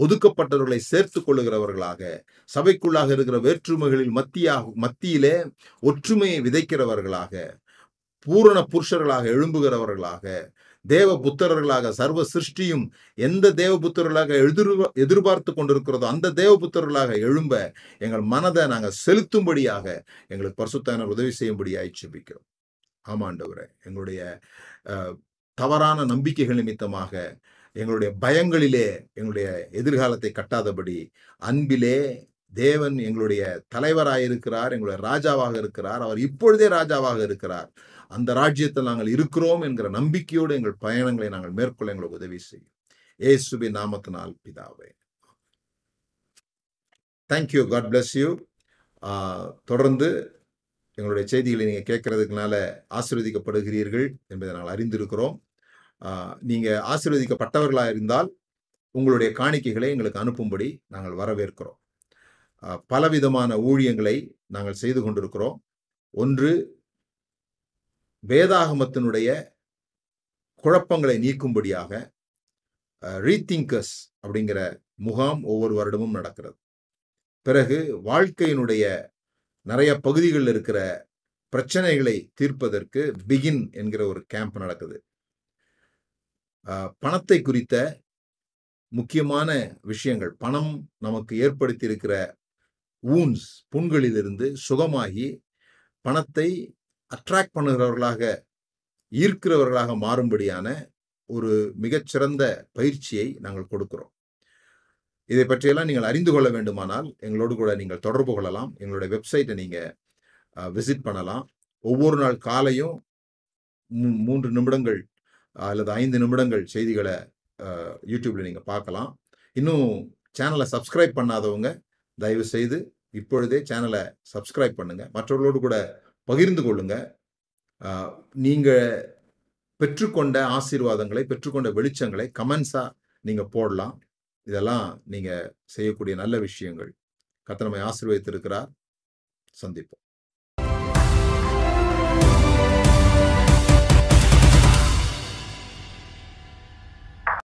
ஒதுக்கப்பட்டவர்களை சேர்த்து கொள்ளுகிறவர்களாக சபைக்குள்ளாக இருக்கிற வேற்றுமைகளில் மத்தியாக மத்தியிலே ஒற்றுமையை விதைக்கிறவர்களாக பூரண புருஷர்களாக எழும்புகிறவர்களாக தேவ புத்திரர்களாக சர்வ சிருஷ்டியும் எந்த தேவ புத்திரர்களாக எதிர் எதிர்பார்த்து கொண்டிருக்கிறதோ அந்த தேவ புத்திரர்களாக எழும்ப எங்கள் மனதை நாங்கள் செலுத்தும்படியாக எங்களுக்கு பரிசுத்தானர் உதவி செய்யும்படியாக செபிக்கிறோம் ஆமாண்டவரே எங்களுடைய தவறான நம்பிக்கைகள் நிமித்தமாக எங்களுடைய பயங்களிலே எங்களுடைய எதிர்காலத்தை கட்டாதபடி அன்பிலே தேவன் எங்களுடைய தலைவராக இருக்கிறார் எங்களுடைய ராஜாவாக இருக்கிறார் அவர் இப்பொழுதே ராஜாவாக இருக்கிறார். அந்த ராஜ்யத்தில் நாங்கள் இருக்கிறோம் என்கிற நம்பிக்கையோடு எங்கள் பயணங்களை நாங்கள் மேற்கொள்ள எங்களுக்கு உதவி செய்யும். ஏசுபி நாமத்தினால் பிதாவே. தேங்க்யூ காட் பிளஸ் யூ தொடர்ந்து எங்களுடைய செய்திகளை நீங்கள் கேட்கறதுக்குனால ஆசீர்வதிக்கப்படுகிறீர்கள் என்பதை நாங்கள் அறிந்திருக்கிறோம். நீங்கள் ஆசீர்வதிக்கப்பட்டவர்களாக இருந்தால் உங்களுடைய காணிக்கைகளை எங்களுக்கு அனுப்பும்படி நாங்கள் வரவேற்கிறோம். பலவிதமான ஊழியங்களை நாங்கள் செய்து கொண்டிருக்கிறோம். ஒன்று வேதாகமத்தினுடைய குழப்பங்களை நீக்கும்படியாக ரீதிங்கர்ஸ் அப்படிங்கிற முகாம் ஒவ்வொரு வருடமும் நடக்கிறது. பிறகு வாழ்க்கையினுடைய நிறைய பகுதிகளில் இருக்கிற பிரச்சனைகளை தீர்ப்பதற்கு பிகின் என்கிற ஒரு கேம்ப் நடக்குது. பணத்தை குறித்த முக்கியமான விஷயங்கள். பணம் நமக்கு ஏற்படுத்தி இருக்கிற ஊன்ஸ் புண்களிலிருந்து சுகமாகி பணத்தை அட்ராக்ட் பண்ணுகிறவர்களாக ஈர்க்கிறவர்களாக மாறும்படியான ஒரு மிகச்சிறந்த பயிற்சியை நாங்கள் கொடுக்கிறோம். இதை பற்றியெல்லாம் நீங்கள் அறிந்து கொள்ள வேண்டுமானால் எங்களோடு கூட நீங்கள் தொடர்பு கொள்ளலாம். எங்களுடைய வெப்சைட்டை நீங்கள் விசிட் பண்ணலாம். ஒவ்வொரு நாள் காலையும் மூ- மூன்று நிமிடங்கள் அல்லது ஐந்து நிமிடங்கள் செய்திகளை யூடியூப்பில் நீங்கள் பார்க்கலாம். இன்னும் சேனலை சப்ஸ்கிரைப் பண்ணாதவங்க தயவு செய்து இப்பொழுதே சேனலை சப்ஸ்கிரைப் பண்ணுங்கள் மற்றவர்களோடு கூட பகிர்ந்து கொள்ளுங்கள் நீங்கள் பெற்றுக்கொண்ட ஆசீர்வாதங்களை பெற்றுக்கொண்ட வெளிச்சங்களை கமெண்ட்ஸாக நீங்கள் போடலாம். இதெல்லாம் நீங்கள் செய்யக்கூடிய நல்ல விஷயங்கள். கத்தனமை ஆசீர்வதித்திருக்கிறார். சந்திப்போம்.